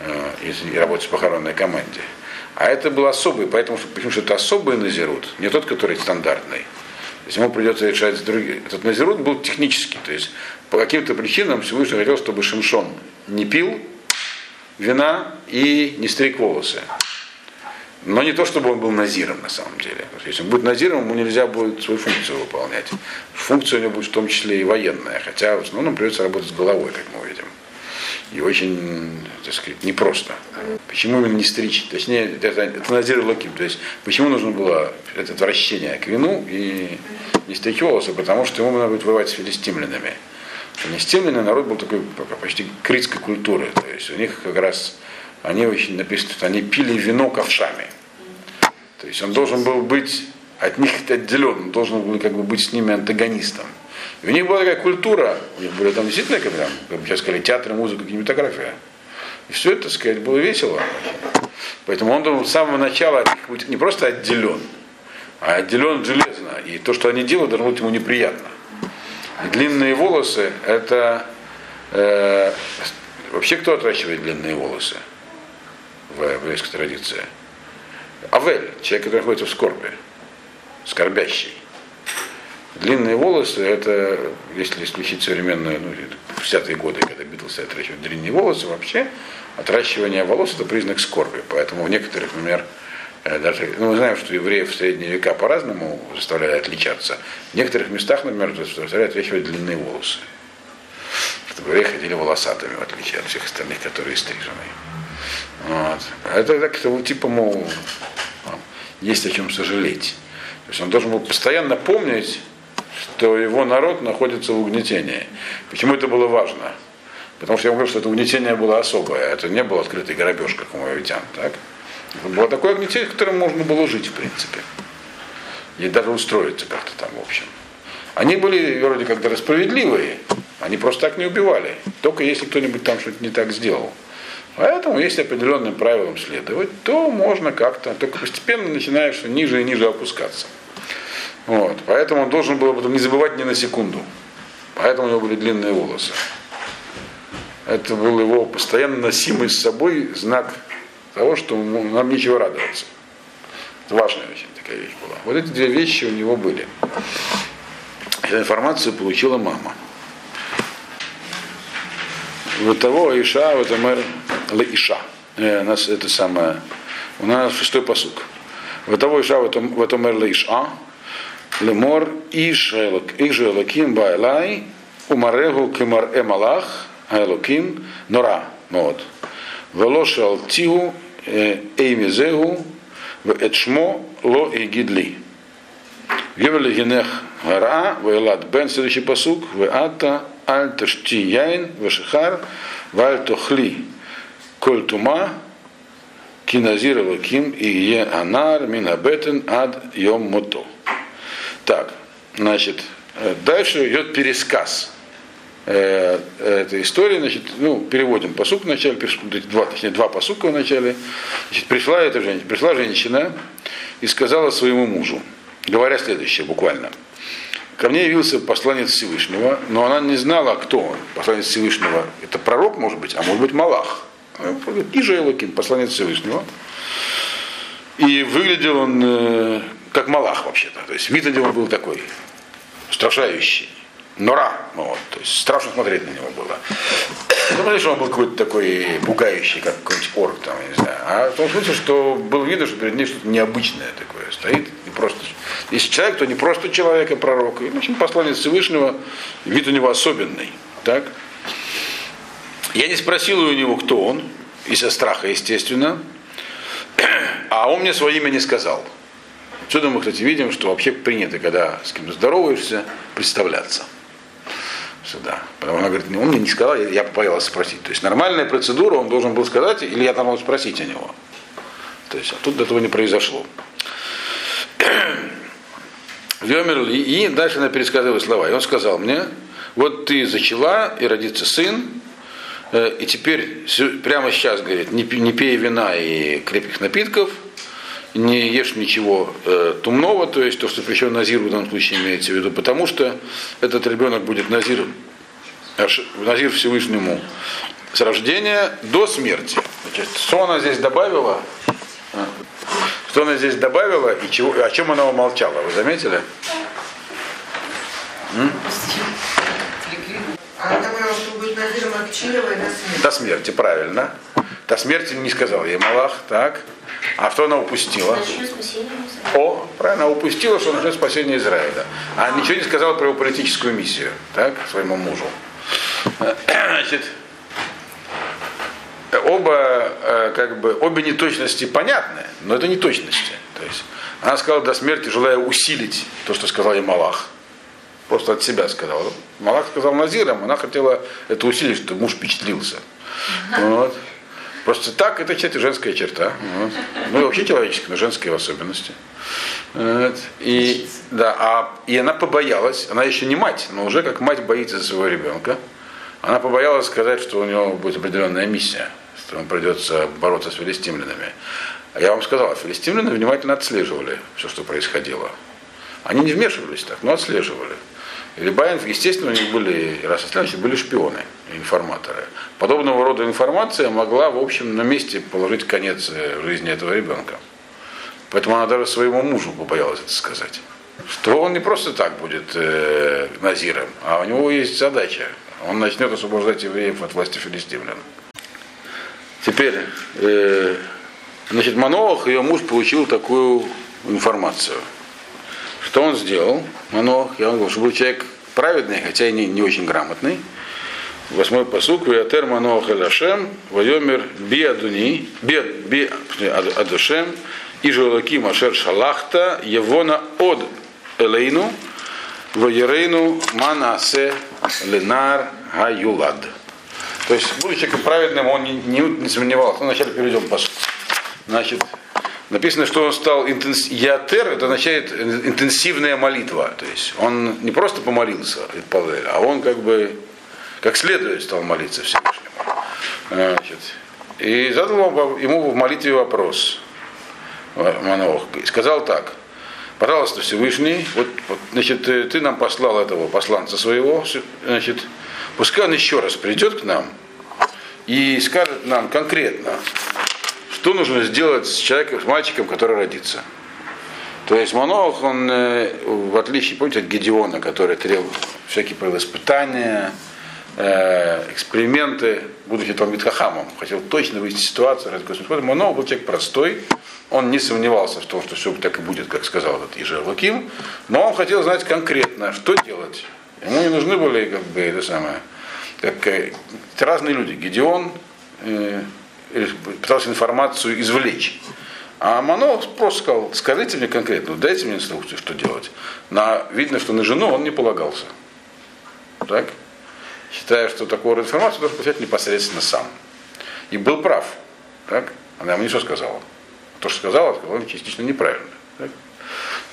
Э, и работать в похоронной команде. А это был особый, поэтому почему что это особый назирут, не тот, который стандартный. То есть ему придется решать с другими. Этот назирут был технический, то есть по каким-то причинам Всевышний хотел, чтобы Шимшон не пил вина и не стриг волосы. Но не то, чтобы он был назиром на самом деле. Если он будет назиром, ему нельзя будет свою функцию выполнять. Функция у него будет в том числе и военная, хотя в основном придется работать с головой, как мы видим. И очень, так сказать, непросто. Почему именно не стричь? Точнее, это, это назир лаким. То есть, почему нужно было это отвращение к вину и не стричь волосы? Потому что ему надо будет воевать с филистимлянами. Филистимляне народ был такой почти критской культуры. То есть, у них как раз, они очень написано, что они пили вино ковшами. То есть, он должен был быть от них отделен, он должен был как бы быть с ними антагонистом. И у них была такая культура, у них были там действительно, как, там, как бы сейчас сказали, театр, музыка, кинематография. И все это, так сказать, было весело. Поэтому он был с самого начала не просто отделен, а отделен железно. И то, что они делают, должно быть ему неприятно. И длинные волосы это э, вообще кто отращивает длинные волосы в еврейской традиции? Авель, человек, который находится в скорби, скорбящий. Длинные волосы, это, если исключить современную, ну, 60-е годы, когда Битлз отращивают длинные волосы, вообще отращивание волос это признак скорби. Поэтому в некоторых, например, э, даже, ну, мы знаем, что евреев в средние века по-разному заставляли отличаться. В некоторых местах, например, заставляют отращивать длинные волосы. чтобы евреи ходили волосатыми, в отличие от всех остальных, которые стрижены. Вот. Это так, это, типа, мол, есть о чем сожалеть. То есть он должен был постоянно помнить, что его народ находится в угнетении. Почему это было важно? Потому что я говорю, что это угнетение было особое, это не был открытый грабеж, как у моавитян. Так? Это было такое угнетение, в котором можно было жить, в принципе. И даже устроиться как-то там, в общем. Они были вроде как справедливые. Они просто так не убивали. Только если кто-нибудь там что-то не так сделал. Поэтому, если определенным правилам следовать, то можно как-то, только постепенно начинаешь ниже и ниже опускаться. Вот. Поэтому он должен был об этом не забывать ни на секунду. Поэтому у него были длинные волосы. Это был его постоянно носимый с собой знак того, что нам нечего радоваться. Это важная очень такая вещь была. Вот эти две вещи у него были. Эту информацию получила мама. Вот того Иша, вот Амер Иша. Э, у нас это самое. У нас шестой посук. Вот того Иша, вот Амер Иша. Лемор Иш Элоким Байлай Умарегу Кемар Эмалах Элоким Нора. Вот. Велошал Тиу Эймизегу Эчмо Ло и Гидли. Гевели Генех Гара, Вайлат Бен, следующий посук, Веата Аль Ташти Яин, Вешихар, Валь Тохли Коль Тума, Киназир Лаким и Е Анар Минабетен Ад Йом Мото. Так, значит, дальше идет пересказ э, этой истории, значит, ну, переводим посук в начале, два, точнее, два посука в начале. Значит, пришла эта женщина, пришла женщина и сказала своему мужу, говоря следующее буквально. Ко мне явился посланец Всевышнего, но она не знала, кто он. Посланец Всевышнего это пророк, может быть, а может быть Малах. Иже Элоким, посланец Всевышнего. И выглядел он э, как Малах вообще-то. То есть вид у него был такой, устрашающий. Нора, вот, то есть страшно смотреть на него было. Ну, что он был какой-то такой пугающий, как какой-нибудь орк, там, я не знаю. А в том смысле, что было видно, что перед ней что-то необычное такое стоит. И просто, если человек, то не просто человек, а пророк. И, в общем, посланец Всевышнего, вид у него особенный. Так? Я не спросил у него, кто он, из-за страха, естественно. А он мне свое имя не сказал. Отсюда мы, кстати, видим, что вообще принято, когда с кем-то здороваешься, представляться сюда. Потому она говорит, он мне не сказал, я побоялась спросить. То есть нормальная процедура, он должен был сказать, или я там мог спросить о него. То есть а тут этого не произошло. Вемерли, и дальше она пересказывает слова. И он сказал мне, вот ты зачала, и родится сын, э, и теперь прямо сейчас, говорит, не пей вина и крепких напитков, не ешь ничего э, тумного, то есть то, что запрещено назиру в данном случае имеется в виду, потому что этот ребенок будет назир, назир Всевышнему с рождения до смерти. Значит, что она здесь добавила? А, что она здесь добавила и чего, о чем она умолчала? Вы заметили?
М? Она добавила, что будет назиром от до смерти.
До смерти, правильно. До смерти не сказал ей Малах, так. А что она упустила? О, правильно, упустила, что начнет спасение Израиля. А ничего не сказала про его политическую миссию, так, своему мужу. Значит, оба, э, как бы, обе неточности понятны, но это неточности. То есть, она сказала до смерти, желая усилить то, что сказал ей Малах. Просто от себя сказала. Малах сказал Назирам, она хотела это усилить, чтобы муж впечатлился. Вот. Просто так это, кстати, женская черта. Вот. Ну и вообще человеческая, но женская в особенности. Вот. И, да, а, и она побоялась, она еще не мать, но уже как мать боится своего ребенка. Она побоялась сказать, что у него будет определенная миссия, что ему придется бороться с филистимлянами. А я вам сказал, филистимляне внимательно отслеживали все, что происходило. Они не вмешивались так, но отслеживали. Либаев, естественно, у них были, раз были шпионы, информаторы. Подобного рода информация могла, в общем, на месте положить конец жизни этого ребенка. Поэтому она даже своему мужу побоялась это сказать. Что он не просто так будет э, назиром, а у него есть задача. Он начнет освобождать евреев от власти филистимлян. Теперь, э, значит, Манолах, ее муж, получил такую информацию. Что он сделал? Манох, я говорю, что был человек праведный, хотя и не, не очень грамотный. Восьмой посук. Виатер Манох Элашем, Вайомер Биадуни, Би Адушем, и Жолаки Машер Шалахта, Евона от Элейну, Ваерейну Манасе Ленар Гаюлад. То есть, будучи праведным, он не, не, не сомневался. Ну, вначале перейдем по Значит, написано, что он стал интенс... Ятер, это означает интенсивная молитва. То есть он не просто помолился, а он как бы как следует стал молиться Всевышнему. Значит, и задал ему в молитве вопрос. Манох. Сказал так. Пожалуйста, Всевышний, вот, вот, значит, ты нам послал этого посланца своего, значит, пускай он еще раз придет к нам и скажет нам конкретно, что нужно сделать с человеком, с мальчиком, который родится. То есть Манох, он, э, в отличие, помните, от Гедеона, который требовал всякие испытания, э, эксперименты, будучи там Витхахамом, хотел точно выяснить ситуацию, разговаривать. Манох был человек простой, он не сомневался в том, что все так и будет, как сказал этот Ижер но он хотел знать конкретно, что делать. Ему не нужны были, как бы, это самое, как э, разные люди. Гедеон пытался информацию извлечь. А Манох просто сказал, скажите мне конкретно, дайте мне инструкцию, что делать. На, видно, что на жену он не полагался. Так? Считая, что такую рода информацию должен получать непосредственно сам. И был прав. Так? Она ему все сказала. То, что сказала, сказала частично неправильно. Так?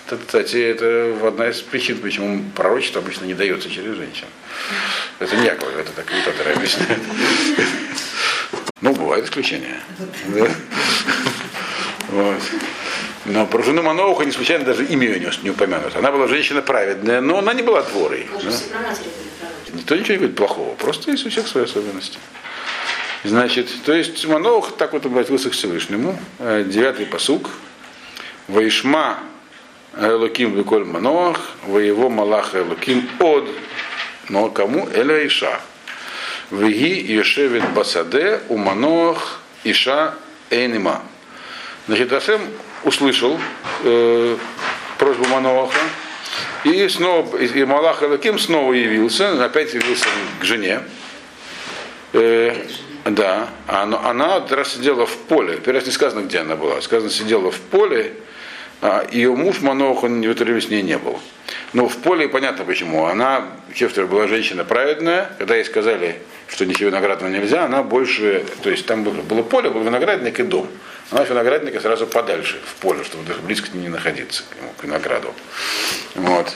Это, кстати, это одна из причин, почему пророчество обычно не дается через женщин. Это не я говорю, это так комментаторы объясняют. Ну, бывают исключения. Но про жену Манауха не случайно даже имя ее не упомянуто. Она была женщина праведная, но она не была творой. Никто ничего не говорит плохого, просто есть у всех свои особенности. Значит, то есть Манох так вот обратился к Всевышнему. Э, девятый посук. Ваишма Элоким Виколь Манох, воево Малаха Элоким от, но кому? Эля Иша. Веги Ешевит Басаде у Манох Иша Эйнима. Значит, Ашем услышал э, просьбу Маноха, и снова, и Малах Элаким снова явился, опять явился к жене. Э, да, она, она раз сидела в поле, первый раз не сказано, где она была, сказано, сидела в поле, а ее муж Манох, он в это время с ней не был. Но в поле понятно почему. Она, Чефтер, была женщина праведная, когда ей сказали, что ничего виноградного нельзя, она больше, то есть там было, было поле, был виноградник и дом. Она от виноградника сразу подальше, в поле, чтобы близко не находиться к винограду. Вот.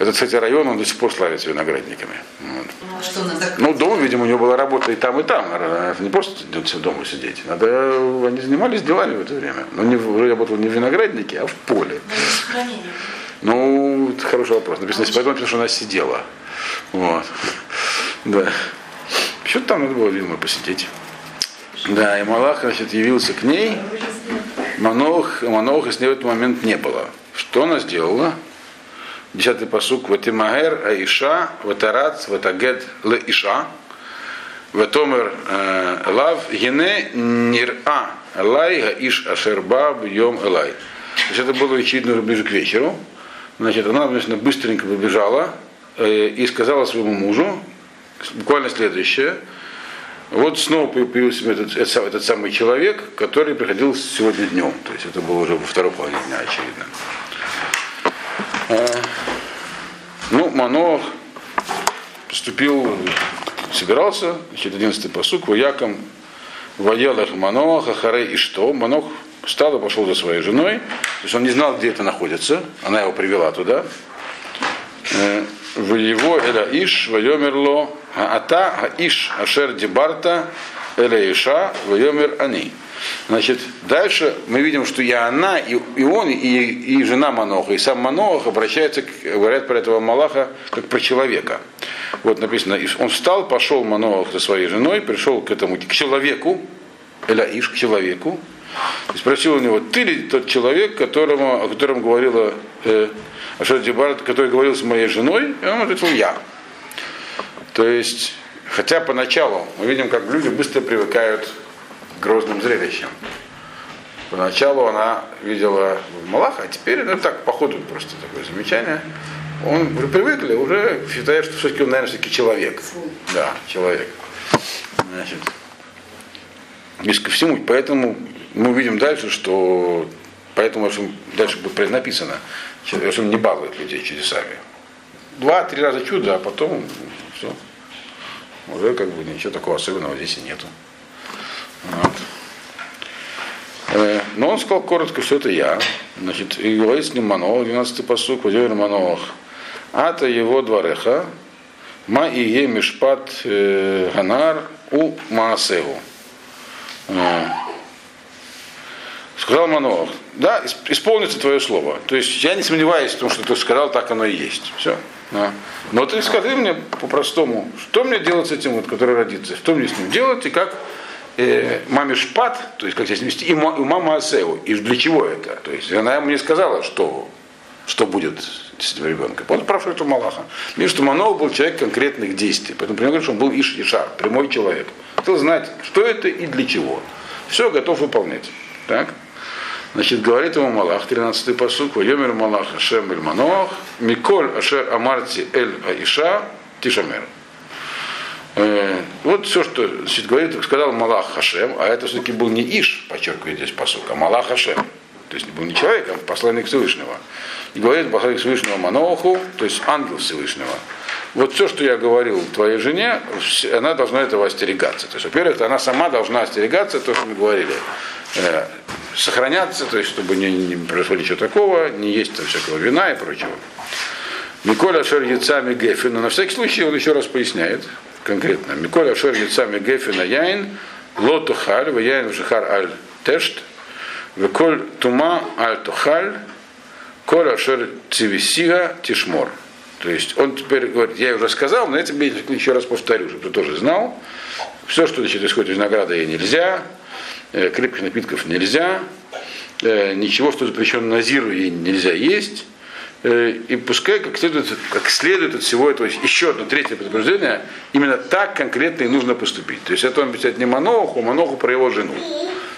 Этот, кстати, район, он до сих пор славится виноградниками. Вот.
Ну, что надо...
ну, дом, видимо, у него была работа и там, и там. Не просто дома сидеть. Надо, они занимались делами в это время. Но не, работал не в винограднике, а в поле. Ну, это хороший вопрос. Написано, а поэтому, потому что она сидела. Вот. Да. Что-то там надо было, видимо, посидеть. Да, и Малах, значит, явился к ней. Манох, Манох с ней в этот момент не было. Что она сделала? Десятый посук. Ватимагер Аиша, Ватарац, Ватагет Ле Иша. Ватомер э, Лав Гене Нира Элай Гаиш Ашерба Йом Элай. То есть это было очевидно ближе к вечеру. Значит, она, конечно, быстренько побежала э, и сказала своему мужу, буквально следующее. Вот снова появился этот, этот, этот самый человек, который приходил сегодня днем. То есть это было уже во второй половине дня, очевидно. А, ну, Манох поступил, собирался, значит, 11 посук, вояком воелах Манох, Ахаре и что? Манох встал и пошел за своей женой. То есть он не знал, где это находится. Она его привела туда. Э, в его эля иш, вайомерло, ата, иш, ашер дебарта, эля иша, вайомер ани. Значит, дальше мы видим, что и она, и, и он, и, и жена Маноха, и сам Манох обращаются, говорят про этого Малаха, как про человека. Вот написано, он встал, пошел Манох за своей женой, пришел к этому, к человеку, Эля Иш, к человеку, и спросил у него, ты ли тот человек, которому, о котором говорила э, Ашер который говорил с моей женой? И он ответил, я. То есть, хотя поначалу мы видим, как люди быстро привыкают грозным зрелищем. Поначалу она видела Малаха, а теперь, ну так, по ходу просто такое замечание, Он уже привыкли, уже считает, что все-таки он, наверное, все-таки человек. Да, человек. Значит, есть ко всему. Поэтому мы увидим дальше, что поэтому общем, дальше будет написано, что он не балует людей чудесами. Два-три раза чудо, а потом все. Уже как бы ничего такого особенного здесь и нету. Вот. Э, но он сказал коротко, что это я. Значит, и говорит с ним Манох, 12-й посук, Вадивер Манох. Ата его двореха, ма и е мишпат э, ганар у маасегу. Э, сказал Манох, да, исполнится твое слово. То есть я не сомневаюсь в том, что ты сказал, так оно и есть. Все. Да. Но ты скажи мне по-простому, что мне делать с этим, вот, который родится, что мне с ним делать и как э, маме шпат, то есть как здесь вести, и, мама Асеу, и для чего это? То есть она ему не сказала, что, что будет с этим ребенком. Он спрашивает у Малаха. Видишь, что Манов был человек конкретных действий. Поэтому говорит, что он был Иш Ишар, прямой человек. Хотел знать, что это и для чего. Все готов выполнять. Так? Значит, говорит ему Малах, 13-й посук, Вайомер Малах Ашем Эль Манох, Миколь Ашер Амарти Эль Аиша Тишамер. Вот все, что значит, говорит, сказал Малах Хашем, а это все-таки был не Иш, подчеркивает здесь посук, а Малах Хашем. То есть был не человек, а посланник Всевышнего. И говорит посланник Всевышнего Маноху, то есть ангел Всевышнего. Вот все, что я говорил твоей жене, она должна этого остерегаться. То есть, во-первых, она сама должна остерегаться, то, что мы говорили э, сохраняться, то есть чтобы не, не произошло ничего такого, не есть там всякого вина и прочего. Миколя Шер Яцами Гефина, на всякий случай он еще раз поясняет конкретно. Миколя Шер Яцами Гефина Яин, Лотухаль, Яин Жихар Аль Тешт, Веколь Тума Аль Тухаль, Коля Шер Цивисига Тишмор. То есть он теперь говорит, я уже сказал, но я тебе еще раз повторю, чтобы ты тоже знал. Все, что значит, исходит из награды, ей нельзя, Э, крепких напитков нельзя, э, ничего, что запрещено назиру, ей нельзя есть. Э, и пускай как следует, как следует от всего этого еще одно третье предупреждение, именно так конкретно и нужно поступить. То есть это он объясняет не Маноху, а Маноху про его жену.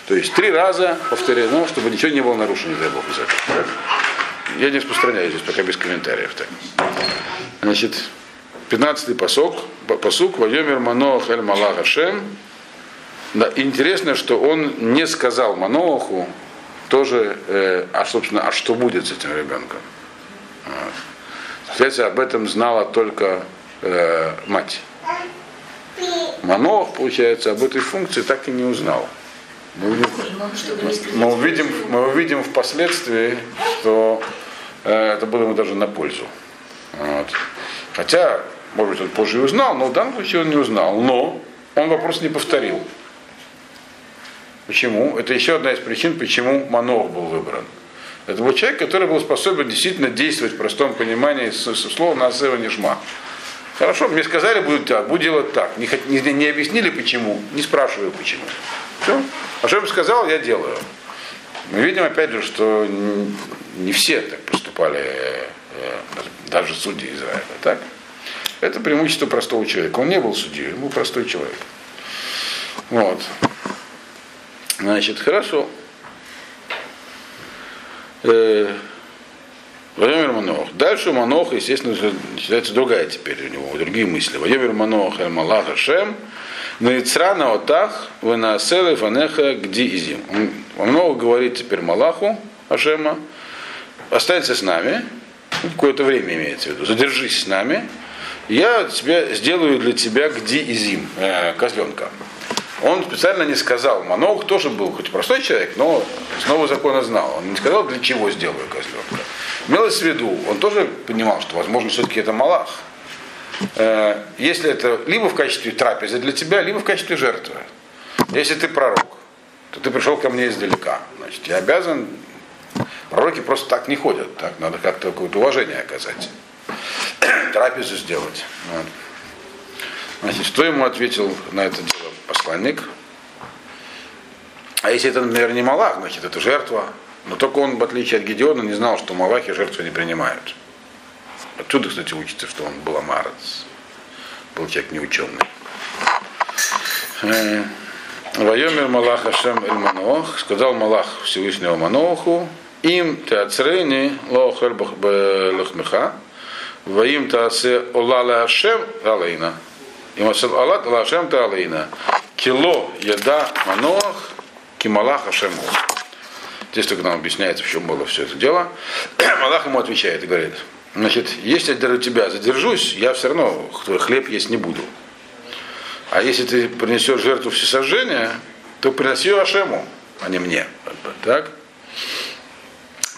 То есть три раза повторено, чтобы ничего не было нарушено, дай Бог. Я не распространяюсь здесь пока без комментариев. Так. Значит, 15-й посок, посук, Вайомер Манох Эль Малах да, интересно, что он не сказал Маноаху тоже, э, а собственно, а что будет с этим ребенком. Кстати, об этом знала только э, мать. Манох, получается, об этой функции так и не узнал. Мы увидим, мы увидим, мы увидим впоследствии, что э, это было ему даже на пользу. Вот. Хотя, может быть, он позже и узнал, но в данном случае он не узнал. Но он вопрос не повторил. Почему? Это еще одна из причин, почему Манох был выбран. Это был человек, который был способен действительно действовать в простом понимании слова Назева Нишма. Хорошо, мне сказали, будет так, буду делать так. Не, не, не объяснили почему, не спрашиваю почему. Все. А что я им сказал, я делаю. Мы видим опять же, что не все так поступали, э, даже судьи Израиля. Так? Это преимущество простого человека. Он не был судьей, был простой человек. Вот. Значит, хорошо. Э, Владимир Манох. Дальше у Маноха, естественно, считается другая теперь у него, другие мысли. Владимир Манох, Эль Малах Ашем, Наицра на отах, Венаселы Фанеха Гди Изим. Он много говорит теперь Малаху Ашема, останься с нами, ну, какое-то время имеется в виду, задержись с нами, я тебя сделаю для тебя Гди Изим, э, козленка он специально не сказал. Манох тоже был хоть простой человек, но снова закона знал. Он не сказал, для чего сделаю козленка. Имелось в виду, он тоже понимал, что, возможно, все-таки это Малах. Э, если это либо в качестве трапезы для тебя, либо в качестве жертвы. Если ты пророк, то ты пришел ко мне издалека. Значит, я обязан... Пророки просто так не ходят. Так, надо как-то какое-то уважение оказать. Трапезу сделать. Значит, что ему ответил на это дело посланник? А если это, например, не Малах, значит, это жертва. Но только он, в отличие от Гедеона, не знал, что Малахи жертвы не принимают. Отсюда, кстати, учится, что он был амарец. Был человек неученый. Э, Вайомер Малах Ашем Эль Манох, сказал Малах Всевышнего Маноху, им теацрени лохель лохмеха, Ваим таасе олала ашем алейна. И масал алат алашем та алейна. Кило еда манох кималах ашему. Здесь только нам объясняется, в чем было все это дело. Малах ему отвечает и говорит, значит, если я тебя задержусь, я все равно твой хлеб есть не буду. А если ты принесешь жертву всесожжения, то приноси ее Ашему, а не мне. Так?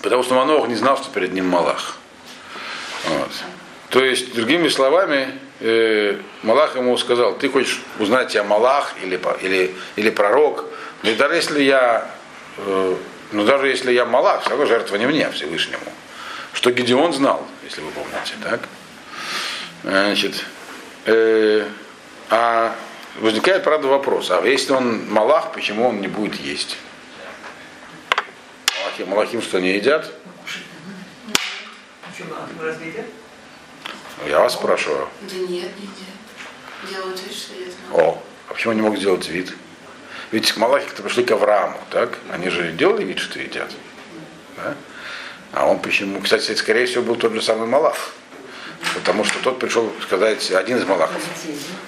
Потому что Манох не знал, что перед ним Малах. Вот. То есть, другими словами, э, Малах ему сказал, ты хочешь узнать, я Малах или, или, или пророк, но ну даже если я, э, ну даже если я Малах, все равно жертва не мне, Всевышнему. Что Гедеон знал, если вы помните, так? Значит, э, а возникает, правда, вопрос, а если он Малах, почему он не будет есть? Малахим, Малахим что, не едят? Я вас спрашиваю.
Да нет, не едят. Делают вид, что едят.
О, а почему они могут сделать вид? Ведь Малахи-то пришли к Аврааму, так? Они же делали вид, что едят. Да? А он почему? Кстати, скорее всего, был тот же самый Малах. Потому что тот пришел сказать, один из Малахов,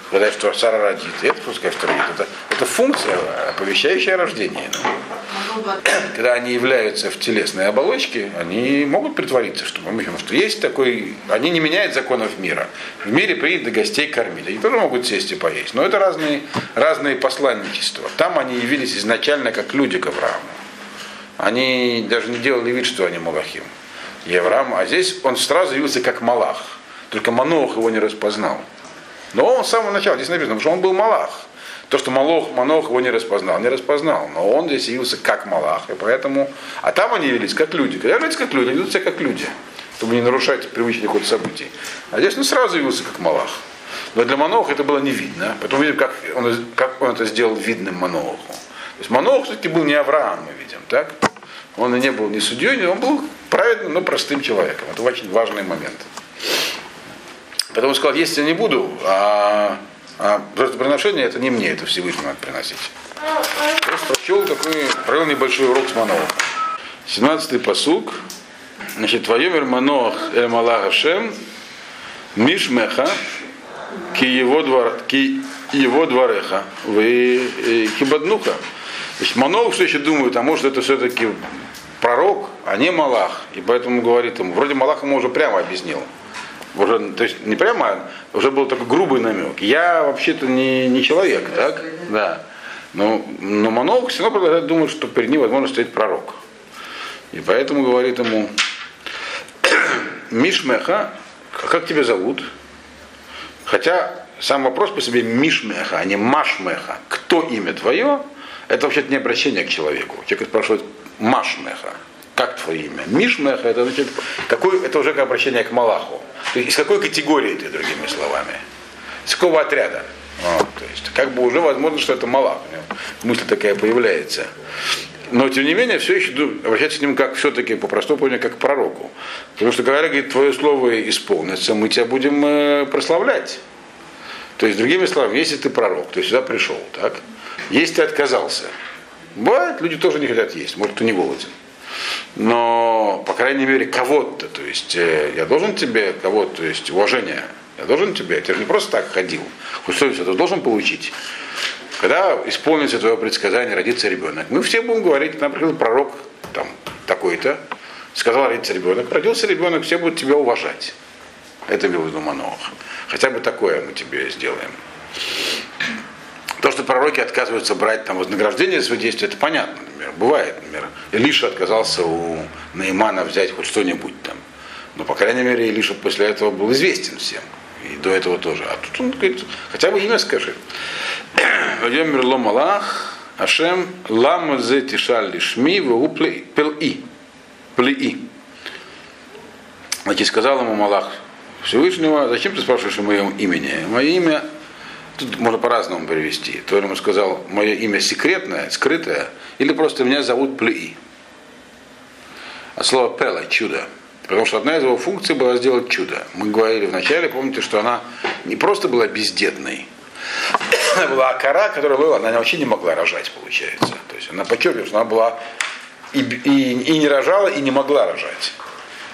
сказать, что Сара родит. И это сказать, что родит. Это, это функция, оповещающая рождение. Когда они являются в телесной оболочке, они могут притвориться, что, потому что есть такой, они не меняют законов мира. В мире принято гостей кормить. Они тоже могут сесть и поесть. Но это разные, разные посланничества. Там они явились изначально как люди к Аврааму. Они даже не делали вид, что они Малахим. И Авраам, а здесь он сразу явился как Малах. Только Манох его не распознал. Но он с самого начала, здесь написано, потому что он был Малах. То, что Малох, Манох его не распознал, не распознал. Но он здесь явился как Малах. И поэтому... А там они явились как люди. Когда являются как люди, они ведут себя как люди. Чтобы не нарушать привычный ход событий. А здесь он сразу явился как Малах. Но для Маноха это было не видно. Потом видим, как он, как он это сделал видным Маноху. То есть Манох все-таки был не Авраам, мы видим, так? Он и не был ни судьей, он был праведным, но простым человеком. Это очень важный момент. Поэтому он сказал, если я не буду, а, а жертвоприношение это не мне, это Всевышнему надо приносить. Просто прочел такой, провел небольшой урок с Манохом. 17-й посук. Значит, твоемер Манох эль Малах Ашем Мишмеха ки его, двор, ки его двореха вы э, хибаднуха. То есть Манох все еще думает, а может это все-таки пророк, а не Малах. И поэтому говорит ему, вроде Малах ему уже прямо объяснил уже, то есть не прямо, уже был такой грубый намек. Я вообще-то не, не человек, так? Да. Но, но монолог все равно продолжает думать, что перед ним, возможно, стоит пророк. И поэтому говорит ему, Мишмеха, как тебя зовут? Хотя сам вопрос по себе Мишмеха, а не Машмеха. Кто имя твое? Это вообще-то не обращение к человеку. Человек спрашивает Машмеха. Как твое имя? Мишмеха, это значит, какой, это уже как обращение к Малаху. То есть из какой категории ты, другими словами? Из какого отряда? Вот, то есть, как бы уже возможно, что это Малах. Мысль такая появляется. Но тем не менее, все еще обращаться к нему как все-таки по простому как к пророку. Потому что говоря, говорит, твое слово исполнится, мы тебя будем э, прославлять. То есть, другими словами, если ты пророк, то есть сюда пришел, так? Если ты отказался, бывает, люди тоже не хотят есть, может, ты не голоден но, по крайней мере, кого-то, то есть э, я должен тебе кого-то, то есть уважение, я должен тебе, ты же не просто так ходил, хоть ты должен получить. Когда исполнится твое предсказание, родится ребенок, мы все будем говорить, например, пророк там такой-то, сказал родиться ребенок, родился ребенок, все будут тебя уважать. Это имел в виду Манох. Хотя бы такое мы тебе сделаем. То, что пророки отказываются брать там вознаграждение за свои действия, это понятно, например. Бывает, например. Илиша отказался у Наимана взять хоть что-нибудь там. Но, по крайней мере, Илиша после этого был известен всем. И до этого тоже. А тут он говорит, хотя бы имя скажи. Вадим Мирло Малах, Ашем, Лама зе тишаль лишми, вегу плеи. Плеи. Значит, сказал ему Малах Всевышнего, зачем ты спрашиваешь о моем имени? Мое имя Тут можно по-разному перевести. То ему сказал, мое имя секретное, скрытое, или просто меня зовут Плеи. А слово Пела – чудо. Потому что одна из его функций была сделать чудо. Мы говорили вначале, помните, что она не просто была бездетной, она была акара, которая была, она вообще не могла рожать, получается. То есть она подчеркивает, что она была и, и, и не рожала, и не могла рожать.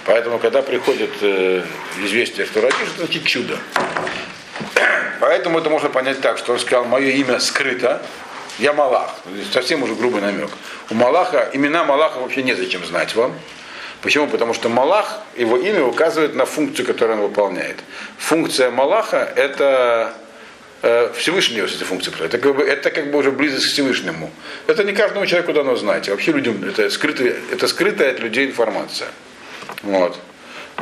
Поэтому, когда приходит э, известие, что родишь, это значит чудо. Поэтому это можно понять так, что он сказал, мое имя скрыто, я Малах. Совсем уже грубый намек. У Малаха, имена Малаха вообще незачем знать вам. Почему? Потому что Малах, его имя указывает на функцию, которую он выполняет. Функция Малаха это э, Всевышний эти функции. Это как, бы, это как бы уже близость к Всевышнему. Это не каждому человеку дано знать. Вообще людям это скрытая, это скрытая от людей информация. Вот.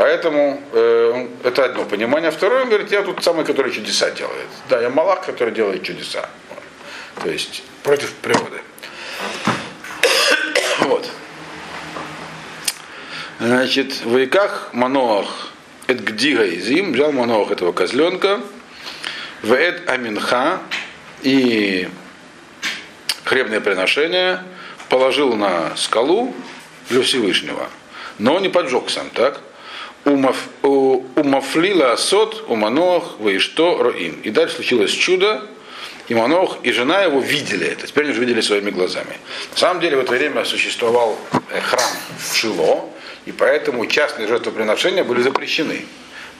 Поэтому э, это одно понимание. Второе, он говорит, я тут самый, который чудеса делает. Да, я Малах, который делает чудеса. То есть против природы. вот. Значит, в веках Маноах Эд Гдига Изим взял Маноах этого козленка, в Эд Аминха и хлебное приношение положил на скалу для Всевышнего. Но не поджег сам, так? Умафлила сот, уманох, что роим. И дальше случилось чудо, и Манох, и жена его видели это. Теперь они уже видели своими глазами. На самом деле в это время существовал э, храм в Шило, и поэтому частные жертвоприношения были запрещены.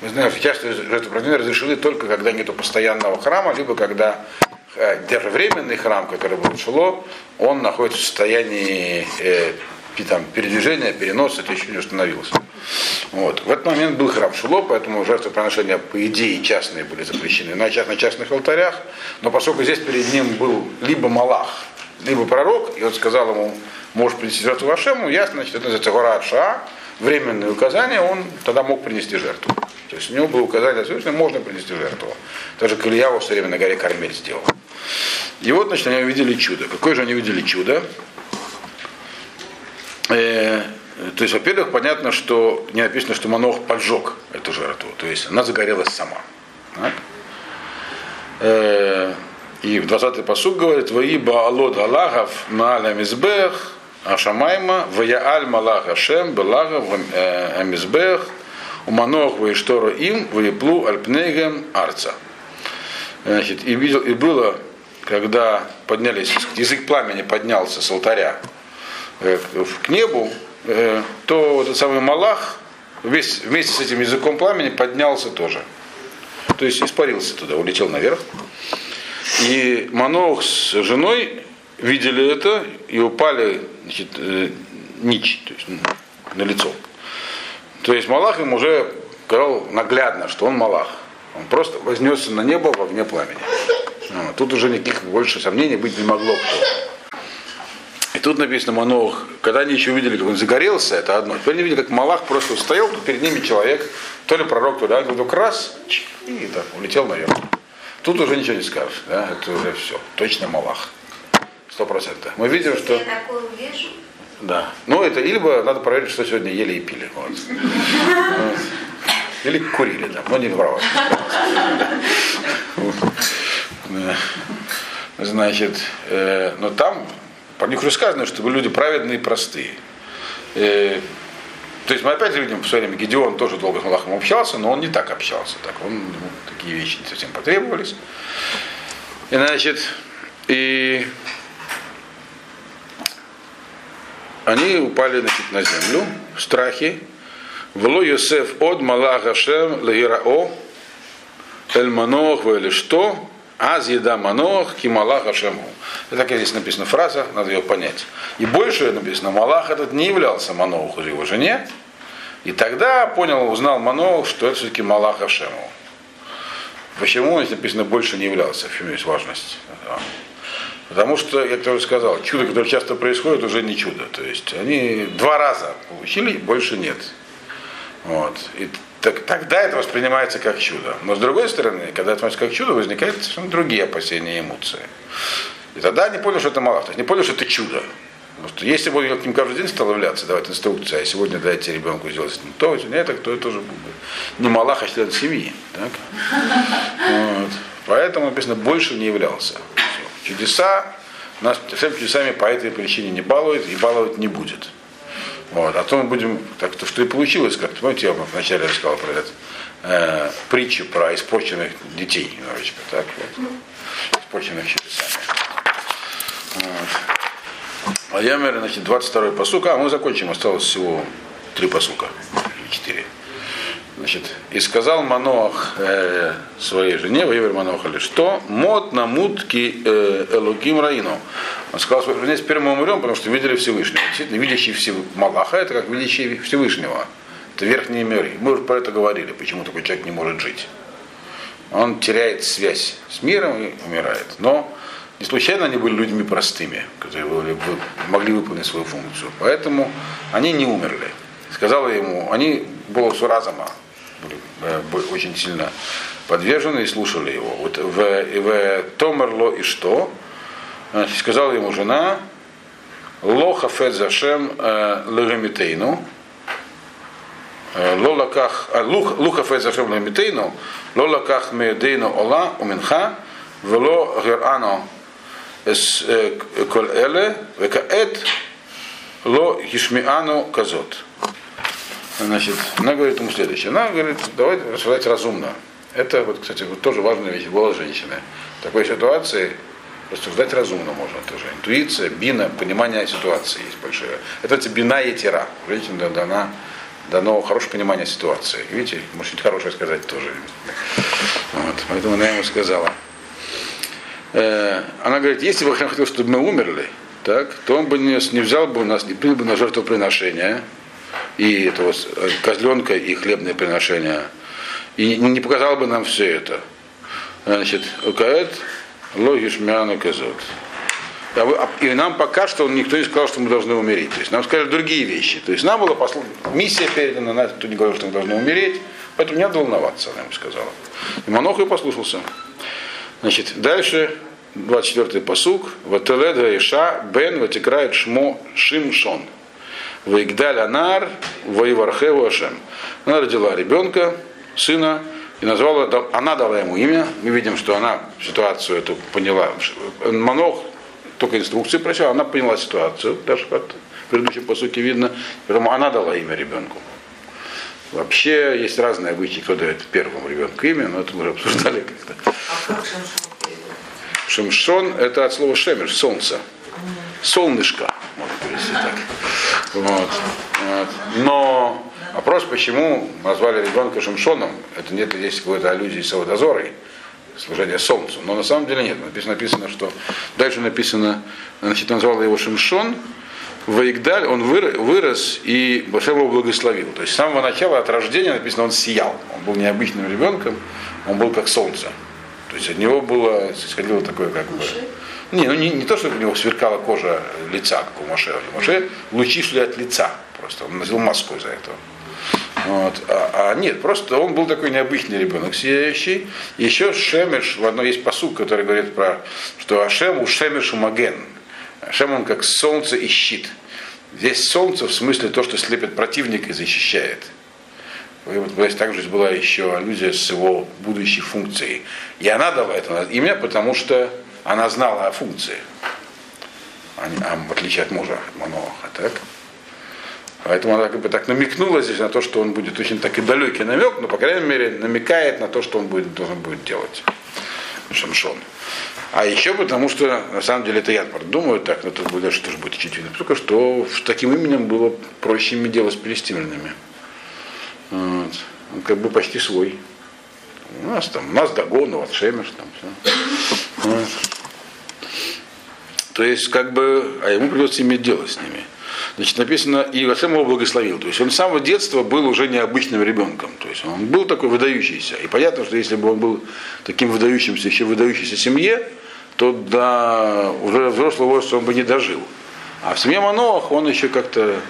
Мы знаем, что частные жертвоприношения разрешены только когда нет постоянного храма, либо когда э, временный храм, который был в Шило, он находится в состоянии э, там, передвижения, переноса, это еще не установился. Вот. В этот момент был храм Шило, поэтому жертвоприношения, по идее, частные были запрещены на, на частных алтарях, но поскольку здесь перед ним был либо Малах, либо пророк, и он сказал ему, можешь принести жертву Вашему, ясно, значит, это называется Гора Ша, временное указание, он тогда мог принести жертву. То есть у него было указание Всевышнего, можно принести жертву. Даже Ильяву все время на горе Кармель сделал. И вот, значит, они увидели чудо. Какое же они увидели чудо? Э, то есть, во-первых, понятно, что не написано, что Манох поджег эту жертву. То есть она загорелась сама. Так? Э, и в 20-й посуд говорит, «Ваи баалот галагав ма'аля мизбех, ашамайма, ваяаль малах ашем, белагав амизбех, уманох ваиштору им, ваиплу альпнегем арца». Значит, и, видел, и было, когда поднялись, язык пламени поднялся с алтаря э, к небу, э, то этот самый Малах весь, вместе с этим языком пламени поднялся тоже. То есть испарился туда, улетел наверх. И Манох с женой видели это и упали значит, э, нич, то есть на лицо. То есть Малах им уже сказал наглядно, что он Малах. Он просто вознесся на небо в огне пламени. А, тут уже никаких больше сомнений быть не могло. Кто. И тут написано Манох, когда они еще увидели, как он загорелся, это одно. Теперь они видели, как Малах просто стоял, тут перед ними человек, то ли пророк, то ли вдруг раз, и так, улетел наверх. Тут уже ничего не скажешь, да, это уже все, точно Малах. Сто процентов. Мы видим, что...
Я такое вижу.
Да. Ну, это либо надо проверить, что сегодня ели и пили. Вот. Или курили там, но не в Значит, э, но там по них уже сказано, что вы люди праведные и простые. Э, то есть мы опять видим в свое время, Гедеон тоже долго с Малахом общался, но он не так общался. Так, он, ему такие вещи не совсем потребовались. И значит, и они упали значит, на землю в страхе. Вло Йосеф от Малах Ашем Лагирао Эль Манох или что? Аз еда Манох ки Малах Ашему. Это так здесь написана фраза, надо ее понять. И больше написано, Малах этот не являлся Маноху его жене, и тогда понял, узнал Манох, что это все-таки Малах Ашему. Почему здесь написано больше не являлся, в чем есть важность. Потому что, я тоже сказал, чудо, которое часто происходит, уже не чудо. То есть они два раза получили, больше нет. Вот. И так, тогда это воспринимается как чудо. Но с другой стороны, когда это воспринимается как чудо, возникают совершенно другие опасения и эмоции. И тогда они поняли, что это малах, не поняли, что это чудо. Потому что если бы к ним каждый день стал являться, давать инструкции, а сегодня дайте ребенку сделать то, не это, то это тоже не малах, а член семьи. Так? Вот. Поэтому написано, больше не являлся. Все. Чудеса, нас всеми чудесами по этой причине не балуют и баловать не будет. Вот. А то мы будем, так то, что и получилось, как помните, я вначале рассказал про это, э, притчу про испорченных детей немножечко, так вот. Испорченных чудесами. Вот. А Ямер, значит, 22-й посук. А, мы закончим, осталось всего три посука. 4. Значит, и сказал Маноах э, своей жене, Ваевер Маноах, или что? Мот на мутки э, Элуким Раину. Он сказал своей жене, теперь мы умрем, потому что видели Всевышнего. Действительно, видящий Всевышнего. Малаха это как видящий Всевышнего. Это верхний мир. Мы уже про это говорили, почему такой человек не может жить. Он теряет связь с миром и умирает. Но не случайно они были людьми простыми, которые могли выполнить свою функцию. Поэтому они не умерли. Сказала ему, они было разума были э, очень сильно подвержены и слушали его. Вот в, в Томерло и что? Сказала ему жена, Ло хафет зашем э, легамитейну, э, Ло лаках, лу хафет зашем ола уминха, Вело герано коль эле, векаэт ло ешмиану казот. Значит, она говорит ему следующее. Она говорит, давайте рассуждать разумно. Это, вот, кстати, вот тоже важная вещь, голос женщины. В такой ситуации рассуждать разумно можно тоже. Интуиция, бина, понимание ситуации есть большое. Это бина и тира. Женщине дана, дано хорошее понимание ситуации. Видите, может что хорошее сказать тоже. Вот, поэтому она ему сказала. Э, она говорит, если бы он хотел, чтобы мы умерли, так, то он бы не, не взял бы у нас, не принял бы на жертвоприношение, и этого э, козленка, и хлебное приношение. И не показал бы нам все это. Значит, укаэт логиш мяна казот. А и нам пока что никто не сказал, что мы должны умереть. То есть нам сказали другие вещи. То есть нам была посл... миссия передана, нас кто не говорил, что мы должны умереть. Поэтому не надо волноваться, она ему сказала. И Манох послушался. Значит, дальше 24-й посук. Вателеда Иша Бен Ватикрает Шмо Шимшон. Ваигдаль Анар, Воевархеву Ашем. Она родила ребенка, сына, и назвала, она дала ему имя. Мы видим, что она ситуацию эту поняла. Манох только инструкции прочла, она поняла ситуацию, даже под предыдущем посуке видно, поэтому она дала имя ребенку. Вообще есть разные обычаи, кто дает первому ребенку имя, но это мы уже обсуждали как-то. А как Шимшон это от слова шемер, солнце. Солнышко, можно перевести так. Вот. Вот. Но вопрос, почему назвали ребенка Шимшоном, это нет здесь какой-то аллюзии с водозорой, служение солнцу. Но на самом деле нет. Написано, написано что дальше написано, значит, назвал его Шимшон, Ваигдаль, он вырос и Башем его благословил. То есть с самого начала, от рождения написано, он сиял. Он был необычным ребенком, он был как солнце. То есть от него было, исходило такое как бы не, ну не, не то, чтобы у него сверкала кожа лица, как у Моше. У Моше лучи шли от лица просто. Он носил маску из-за этого. Вот. А, а нет, просто он был такой необычный ребенок, сияющий. Еще Шемеш, в одной есть посуд, который говорит про, что Ашем у Шемеш Маген. Ашем он как солнце и щит. Здесь солнце в смысле то, что слепит противника и защищает. И вот здесь также была еще аллюзия с его будущей функцией. И она дала это имя, потому что она знала о функции, а, а, в отличие от мужа Маноаха, так? Поэтому она как бы так намекнула здесь на то, что он будет очень так и далекий намек, но, по крайней мере, намекает на то, что он будет, должен будет делать. Шамшон. А еще потому, что на самом деле это я думаю так, но тут будет дальше тоже будет очевидно. Только что с таким именем было проще иметь дело с палестинянами. Вот. Он как бы почти свой. У нас там, у нас Дагон, у вас Шемеш, там все. Вот. То есть, как бы, а ему придется иметь дело с ними. Значит, написано, и Гошем его благословил. То есть он с самого детства был уже необычным ребенком. То есть он был такой выдающийся. И понятно, что если бы он был таким выдающимся, еще выдающейся семье, то до уже взрослого возраста он бы не дожил. А в семье Маноах он еще как-то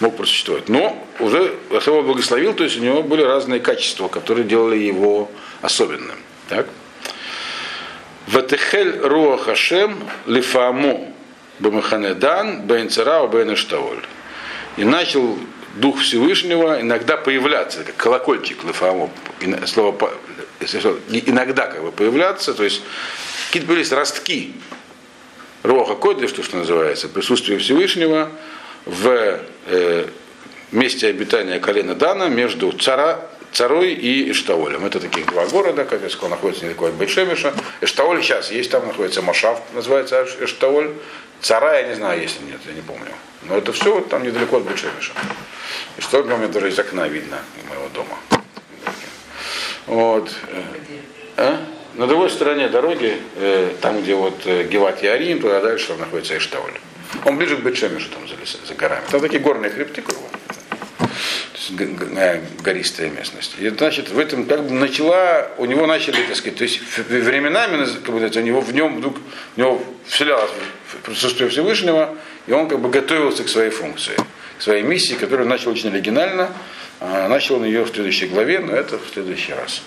мог просуществовать. Но уже Гошем его благословил, то есть у него были разные качества, которые делали его особенным. Так? Ватехель руа хашем лифааму бамаханедан бейнцерау бейнештаоль. И начал Дух Всевышнего иногда появляться, как колокольчик лифааму, слово иногда как бы появляться, то есть какие-то появились ростки Роха Кодыш, что, что называется, присутствие Всевышнего в э, месте обитания колена Дана между цара, Царой и Иштаолем. Это таких два города, как я сказал, находятся недалеко от Бейшемиша. Иштаоль сейчас есть, там находится Машав, называется Иштаоль. Цара, я не знаю, есть или нет, я не помню. Но это все вот там недалеко от Бейшемиша. Штокгольм, который из окна видно моего дома. Вот. А? На другой стороне дороги, э, там, где вот э, Геват Ярим, туда дальше там находится Эштауль. Он ближе к Бетшемишу, там за, за горами. Там такие горные хребты кругом. Э, гористая местность. И значит, в этом как бы начала, у него начали, так сказать, то есть временами, как бы, у него в нем вдруг, у него вселялось присутствие Всевышнего, и он как бы готовился к своей функции, к своей миссии, которую начал очень оригинально, а начал он ее в следующей главе, но это в следующий раз.